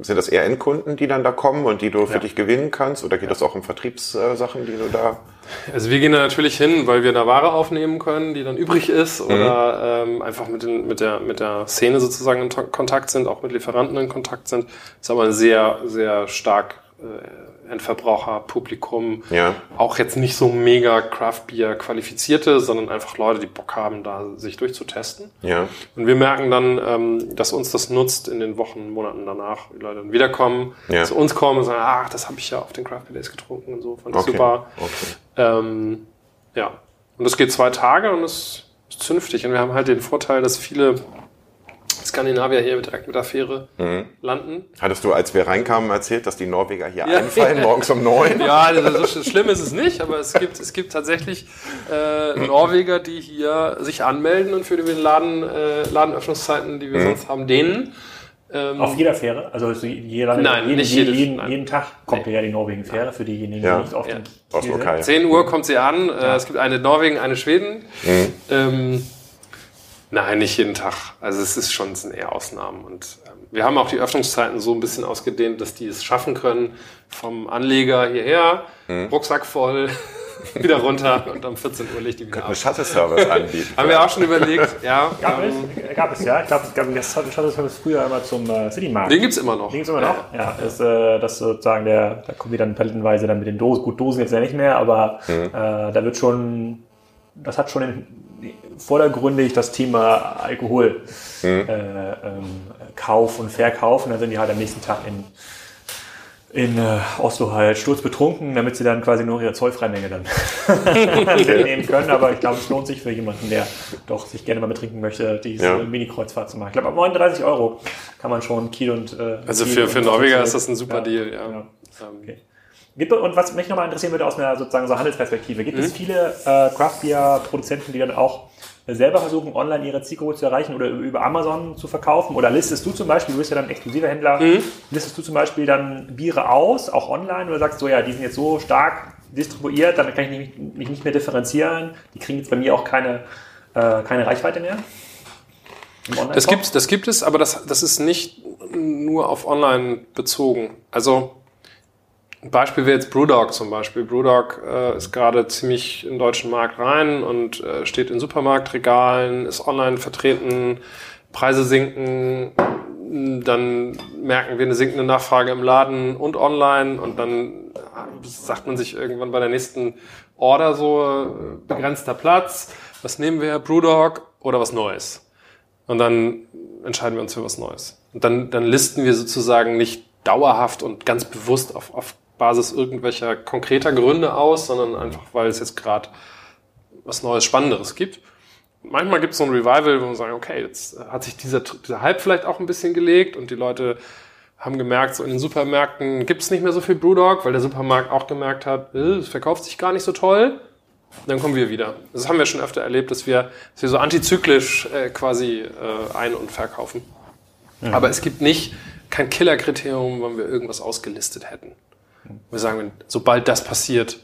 sind das eher Endkunden, die dann da kommen und die du für ja. dich gewinnen kannst, oder geht das auch um Vertriebssachen, die du da? Also wir gehen da natürlich hin, weil wir da Ware aufnehmen können, die dann übrig ist, mhm. oder ähm, einfach mit, den, mit, der, mit der Szene sozusagen in Kontakt sind, auch mit Lieferanten in Kontakt sind. Das ist aber sehr, sehr stark äh, Endverbraucherpublikum. Ja. Auch jetzt nicht so mega Craft Beer Qualifizierte, sondern einfach Leute, die Bock haben, da sich durchzutesten. Ja. Und wir merken dann, ähm, dass uns das nutzt in den Wochen, Monaten danach, die Leute dann wiederkommen, ja. zu uns kommen und sagen, ach, das habe ich ja auf den Craft Beer Days getrunken und so, fand ich okay. super. Okay. Ähm, ja. Und das geht zwei Tage und es ist zünftig. Und wir haben halt den Vorteil, dass viele Skandinavier hier direkt mit der Fähre mhm. landen. Hattest du, als wir reinkamen, erzählt, dass die Norweger hier ja. einfallen, morgens um neun? Ja, also so schlimm ist es nicht, aber es gibt, es gibt tatsächlich äh, Norweger, die hier sich anmelden und für die Laden, äh, Ladenöffnungszeiten, die wir mhm. sonst haben, denen Ähm, Auf jeder Fähre? Also jeder, Nein, jeden, nicht jeden, jeden, jeden Tag kommt nee. ja die Norwegen-Fähre für diejenigen, ja. die nicht oft ja. Aus Lokal. 10 Uhr kommt sie an. Äh, ja. Es gibt eine Norwegen, eine Schweden. Mhm. Ähm, nein, nicht jeden Tag. Also es ist schon sind eher Ausnahmen. Und ähm, wir haben auch die Öffnungszeiten so ein bisschen ausgedehnt, dass die es schaffen können, vom Anleger hierher, mhm. Rucksack voll, wieder runter und um 14 Uhr legt die wieder ab. Shuttle-Service anbieten. Haben wir auch schon überlegt, ja. Gab, ähm, es, gab es, ja. Ich glaube, es gab das Shuttle-Service früher immer zum äh, City-Markt. Den gibt es immer noch. Den gibt es immer noch? Ja, ja ist, äh, das sozusagen der, da kommen wir dann palettenweise dann mit den Dosen. Gut, Dosen jetzt ja nicht mehr, aber mhm. äh, da wird schon, das hat schon in, vordergründig das Thema Alkohol mhm. äh, ähm, Kauf und Verkauf und dann sind die halt am nächsten Tag in in äh, Oslo halt sturzbetrunken, damit sie dann quasi nur ihre Zollfreimenge dann nehmen können. Aber ich glaube, es lohnt sich für jemanden, der doch sich gerne mal betrinken möchte, diese ja. Mini-Kreuzfahrt zu machen. Ich glaube, ab 39 Euro kann man schon Kiel und äh, Also Kiel für, für Norweger ist das ein super ja, Deal, ja. Genau. Okay. Gibt, und was mich nochmal interessieren würde aus einer sozusagen so Handelsperspektive, gibt mhm. es viele äh, Craft Beer Produzenten, die dann auch selber versuchen, online ihre Zielgruppe zu erreichen oder über Amazon zu verkaufen? Oder listest du zum Beispiel, du bist ja dann exklusiver Händler, mhm. listest du zum Beispiel dann Biere aus, auch online, oder sagst so, ja, die sind jetzt so stark distribuiert, damit kann ich mich, mich nicht mehr differenzieren, die kriegen jetzt bei mir auch keine, äh, keine Reichweite mehr? Das gibt, das gibt es, aber das, das ist nicht nur auf online bezogen. Also ein Beispiel wäre jetzt Brewdog zum Beispiel. Brewdog äh, ist gerade ziemlich im deutschen Markt rein und äh, steht in Supermarktregalen, ist online vertreten, Preise sinken, dann merken wir eine sinkende Nachfrage im Laden und online und dann sagt man sich irgendwann bei der nächsten Order so, äh, begrenzter Platz, was nehmen wir, Brewdog oder was Neues? Und dann entscheiden wir uns für was Neues. Und dann, dann listen wir sozusagen nicht dauerhaft und ganz bewusst auf, auf Basis irgendwelcher konkreter Gründe aus, sondern einfach, weil es jetzt gerade was Neues, Spannenderes gibt. Manchmal gibt es so ein Revival, wo man sagt, okay, jetzt hat sich dieser, dieser Hype vielleicht auch ein bisschen gelegt und die Leute haben gemerkt, so in den Supermärkten gibt es nicht mehr so viel Brewdog, weil der Supermarkt auch gemerkt hat, äh, es verkauft sich gar nicht so toll. Dann kommen wir wieder. Das haben wir schon öfter erlebt, dass wir, dass wir so antizyklisch äh, quasi äh, ein- und verkaufen. Mhm. Aber es gibt nicht kein Killerkriterium, wann wir irgendwas ausgelistet hätten. Wir sagen, sobald das passiert,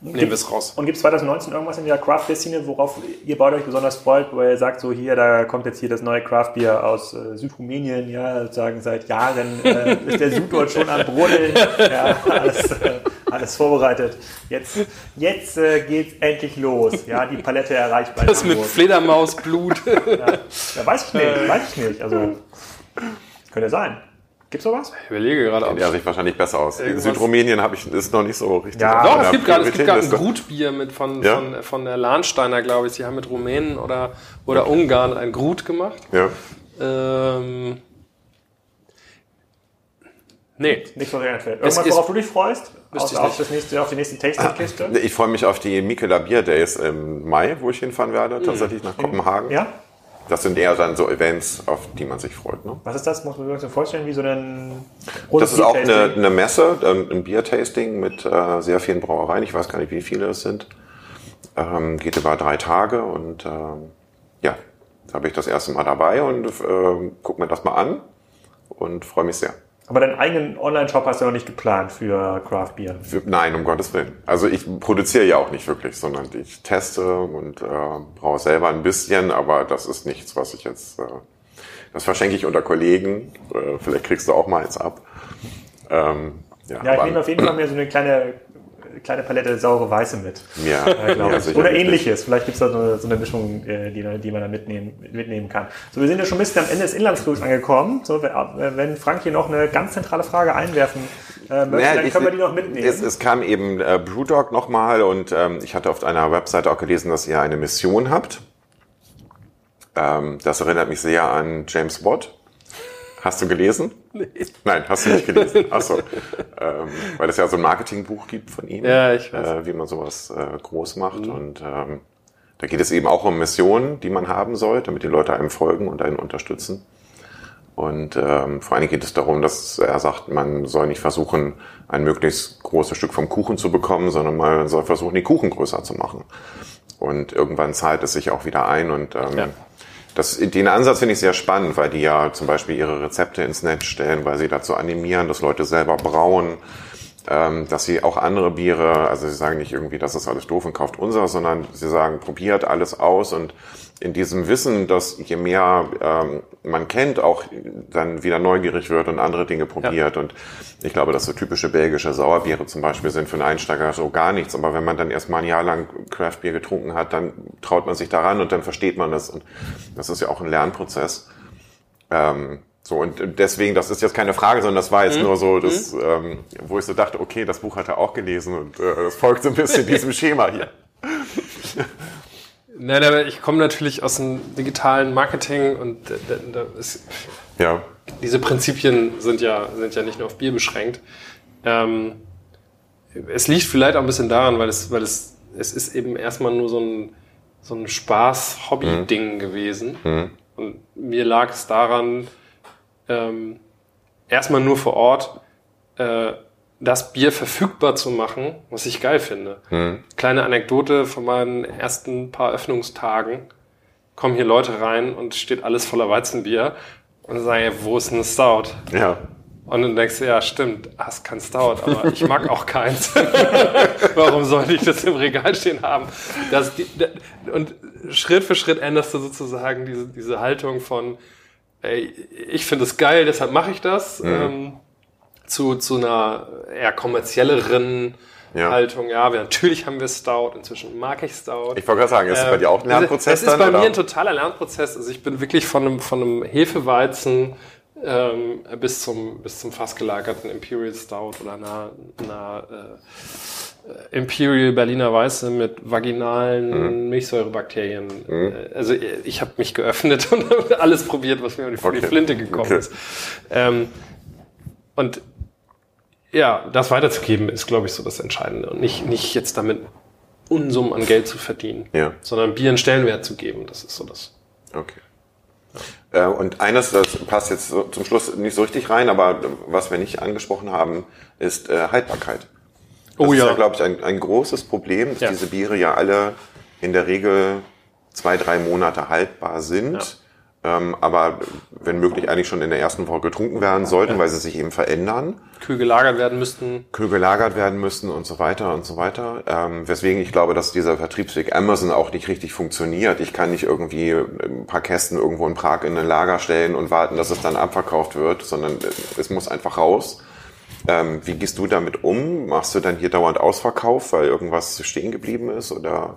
nehmen wir es raus. Und gibt es 2019 irgendwas in der Craft Beer Szene, worauf ihr beide euch besonders freut, wo ihr sagt, so hier, da kommt jetzt hier das neue Craft Beer aus äh, Südrumänien, ja, sozusagen seit Jahren äh, ist der Süd dort schon am Brodeln, ja, alles, äh, alles vorbereitet. Jetzt, jetzt äh, geht's endlich los, ja, die Palette erreichbar. Das mit Fledermausblut. ja, ja, weiß ich nicht, weiß ich nicht, also könnte sein. Gibt's sowas? Ich überlege gerade. Ja sich wahrscheinlich besser aus. Irgendwas. Südrumänien habe ich ist noch nicht so richtig. Ja, doch, es gibt gerade es gibt gerade ein Grutbier mit von, ja? von, von der Lahnsteiner, glaube ich. Sie haben mit Rumänen oder, oder okay. Ungarn ein Grut gemacht. Ja. Ähm, nee. Nicht so einfällt. Irgendwas, worauf du dich freust? Außer auf, das nächste, auf die nächsten Tasting-Kiste? Ich freue mich auf die Mikela Bier Days im Mai, wo ich hinfahren werde, tatsächlich nach Kopenhagen. Ja? Das sind eher dann so Events, auf die man sich freut. Ne? Was ist das? Muss man sich so vorstellen, wie so ein Das ist auch eine, eine, Messe, ähm, ein Bier-Tasting mit äh, sehr vielen Brauereien. Ich weiß gar nicht, wie viele es sind. Ähm, geht über drei Tage und ähm, ja, da habe ich das erste Mal dabei und äh, guck mir das mal an und freue mich sehr. Aber deinen eigenen Online-Shop hast du noch nicht geplant für Craft Beer? Für, nein, um Gottes Willen. Also ich produziere ja auch nicht wirklich, sondern ich teste und äh, brauche selber ein bisschen, aber das ist nichts, was ich jetzt, äh, das verschenke ich unter Kollegen. Äh, vielleicht kriegst du auch mal eins ab. Ähm, ja, ja, ich nehme auf jeden Fall mir so eine kleine kleine Palette saure Weiße mit. Ja, äh, ja Oder ähnliches. Vielleicht gibt es da so eine, so eine Mischung, äh, die, die, man da mitnehmen, mitnehmen kann. So, wir sind ja schon ein bisschen am Ende des Inlandsflugs angekommen. So, wenn Frank hier noch eine ganz zentrale Frage einwerfen äh, möchte, naja, dann können wir die noch mitnehmen. Es, es kam eben äh, Brewdog nochmal und ähm, ich hatte auf einer Webseite auch gelesen, dass ihr eine Mission habt. Ähm, das erinnert mich sehr an James Watt. Hast du gelesen? Nee. Nein, hast du nicht gelesen. Achso. ähm, weil es ja so ein Marketingbuch gibt von ihm, ja, ich weiß. Äh, wie man sowas äh, groß macht. Mhm. Und ähm, da geht es eben auch um Missionen, die man haben soll, damit die Leute einem folgen und einen unterstützen. Und ähm, vor allem geht es darum, dass er sagt, man soll nicht versuchen, ein möglichst großes Stück vom Kuchen zu bekommen, sondern man soll versuchen, die Kuchen größer zu machen. Und irgendwann zahlt es sich auch wieder ein und ähm, ja das, den Ansatz finde ich sehr spannend, weil die ja zum Beispiel ihre Rezepte ins Netz stellen, weil sie dazu animieren, dass Leute selber brauen, ähm, dass sie auch andere Biere, also sie sagen nicht irgendwie, das ist alles doof und kauft unser, sondern sie sagen, probiert alles aus und in diesem Wissen, dass je mehr ähm, man kennt, auch dann wieder neugierig wird und andere Dinge probiert. Ja. Und ich glaube, dass so typische belgische Sauerbiere zum Beispiel sind für einen Einsteiger so gar nichts. Aber wenn man dann erst mal ein Jahr lang Craftbier getrunken hat, dann traut man sich daran und dann versteht man das. Und das ist ja auch ein Lernprozess. Ähm, so, und deswegen, das ist jetzt keine Frage, sondern das war jetzt mhm. nur so, das, mhm. ähm, wo ich so dachte, okay, das Buch hat er auch gelesen und äh, das folgt so ein bisschen diesem Schema hier. Nein, aber ich komme natürlich aus dem digitalen Marketing und da, da ist, ja. diese Prinzipien sind ja, sind ja nicht nur auf Bier beschränkt. Ähm, es liegt vielleicht auch ein bisschen daran, weil es, weil es, es ist eben erstmal nur so ein, so ein Spaß-Hobby-Ding mhm. gewesen. Mhm. Und mir lag es daran, ähm, erstmal nur vor Ort äh, das Bier verfügbar zu machen, was ich geil finde. Mhm. Kleine Anekdote von meinen ersten paar Öffnungstagen. Kommen hier Leute rein und steht alles voller Weizenbier und sagen, wo ist ein Stout? Ja. Und dann denkst du, ja, stimmt, hast kein Stout, aber ich mag auch keins. Warum sollte ich das im Regal stehen haben? Das, und Schritt für Schritt änderst du sozusagen diese, diese Haltung von, ey, ich finde es geil, deshalb mache ich das. Mhm. Ähm, zu, zu einer eher kommerzielleren ja. Haltung. Ja, wir, natürlich haben wir Stout, inzwischen mag ich Stout. Ich wollte gerade sagen, ist es äh, bei dir auch ein Lernprozess? Es ist bei oder? mir ein totaler Lernprozess. Also ich bin wirklich von einem, von einem Hefeweizen ähm, bis zum, bis zum fast gelagerten Imperial Stout oder einer, einer äh, Imperial Berliner Weiße mit vaginalen mhm. Milchsäurebakterien. Mhm. Äh, also ich habe mich geöffnet und alles probiert, was mir um die, okay. die Flinte gekommen okay. ist. Ähm, und ja, das weiterzugeben ist, glaube ich, so das Entscheidende. Und nicht, nicht jetzt damit Unsummen an Geld zu verdienen, ja. sondern Bier einen Stellenwert zu geben. Das ist so das. Okay. Ja. Äh, und eines, das passt jetzt so zum Schluss nicht so richtig rein, aber was wir nicht angesprochen haben, ist äh, Haltbarkeit. Das oh, ist ja, ja glaube ich, ein, ein großes Problem, dass ja. diese Biere ja alle in der Regel zwei, drei Monate haltbar sind ähm, aber wenn möglich eigentlich schon in der ersten Woche getrunken werden sollten, ja. weil sie sich eben verändern. Kühl gelagert werden müssten. Kühl gelagert werden müssten und so weiter und so weiter. Ähm, weswegen ich glaube, dass dieser Vertriebsweg Amazon auch nicht richtig funktioniert. Ich kann nicht irgendwie ein paar Kästen irgendwo in Prag in ein Lager stellen und warten, dass es dann abverkauft wird, sondern es muss einfach raus. Ähm, wie gehst du damit um? Machst du dann hier dauernd Ausverkauf, weil irgendwas stehen geblieben ist oder?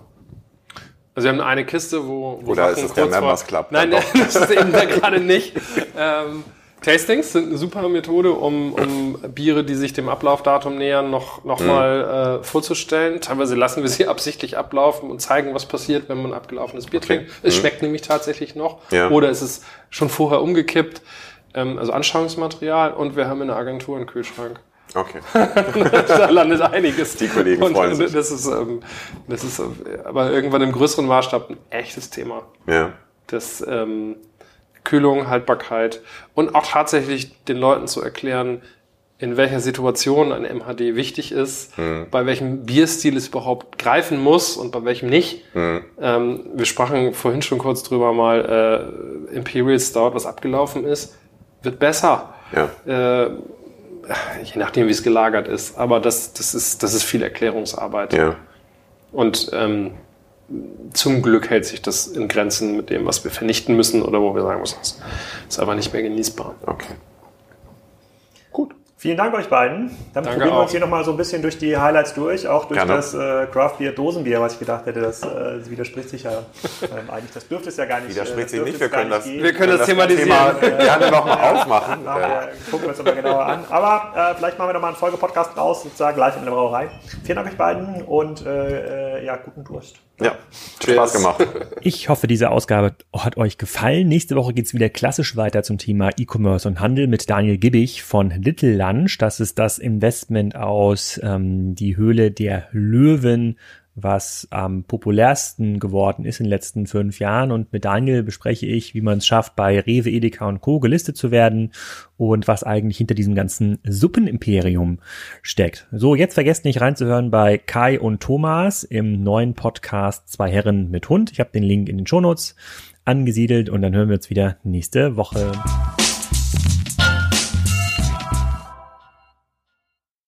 Also wir haben eine Kiste, wo, wo Oder Sachen ist es der Members Club? Nein, das ist eben da gerade nicht. Ähm, Tastings sind eine super Methode, um, um Biere, die sich dem Ablaufdatum nähern, noch, noch mhm. mal äh, vorzustellen. Teilweise lassen wir sie absichtlich ablaufen und zeigen, was passiert, wenn man abgelaufenes Bier okay. trinkt. Es mhm. schmeckt nämlich tatsächlich noch. Ja. Oder es ist schon vorher umgekippt. Ähm, also Anschauungsmaterial und wir haben in der Agentur einen Kühlschrank. Okay. da landet einiges. Die Kollegen und, freuen sich. Das ist, ähm, das ist aber irgendwann im größeren Maßstab ein echtes Thema. Ja. Das ähm, Kühlung, Haltbarkeit und auch tatsächlich den Leuten zu erklären, in welcher Situation ein MHD wichtig ist, mhm. bei welchem Bierstil es überhaupt greifen muss und bei welchem nicht. Mhm. Ähm, wir sprachen vorhin schon kurz drüber mal, äh, Imperial Stout, was abgelaufen ist, wird besser. Ja. Äh, je nachdem, wie es gelagert ist. Aber das, das, ist, das ist viel Erklärungsarbeit. Ja. Und ähm, zum Glück hält sich das in Grenzen mit dem, was wir vernichten müssen oder wo wir sagen müssen, es ist einfach nicht mehr genießbar. Okay. Vielen Dank euch beiden. Dann Danke probieren wir uns hier nochmal so ein bisschen durch die Highlights durch, auch durch Gerne. das äh, Craft Beer Dosenbier, was ich gedacht hätte, das, äh, das widerspricht sich ja ähm, eigentlich. Das dürfte es ja gar nicht. Widerspricht äh, sich nicht, wir können das, wir können das, thematisieren. Thema gerne nochmal aufmachen. Nachher gucken wir uns nochmal genauer an. Aber äh, vielleicht machen wir nochmal einen Folgepodcast raus, sozusagen live in der Brauerei. Vielen Dank euch beiden und äh, äh ja, guten Durst. Ja, Cheers. Spaß gemacht. Ich hoffe, diese Ausgabe hat euch gefallen. Nächste Woche geht's wieder klassisch weiter zum Thema E-Commerce und Handel mit Daniel Gibbig von Little Lunch. Das ist das Investment aus ähm, die Höhle der Löwen was am populärsten geworden ist in den letzten fünf Jahren. Und mit Daniel bespreche ich, wie man es schafft, bei Rewe, Edeka und Co. gelistet zu werden und was eigentlich hinter diesem ganzen Suppenimperium steckt. So, jetzt vergesst nicht reinzuhören bei Kai und Thomas im neuen Podcast Zwei Herren mit Hund. Ich habe den Link in den Shownotes angesiedelt und dann hören wir uns wieder nächste Woche.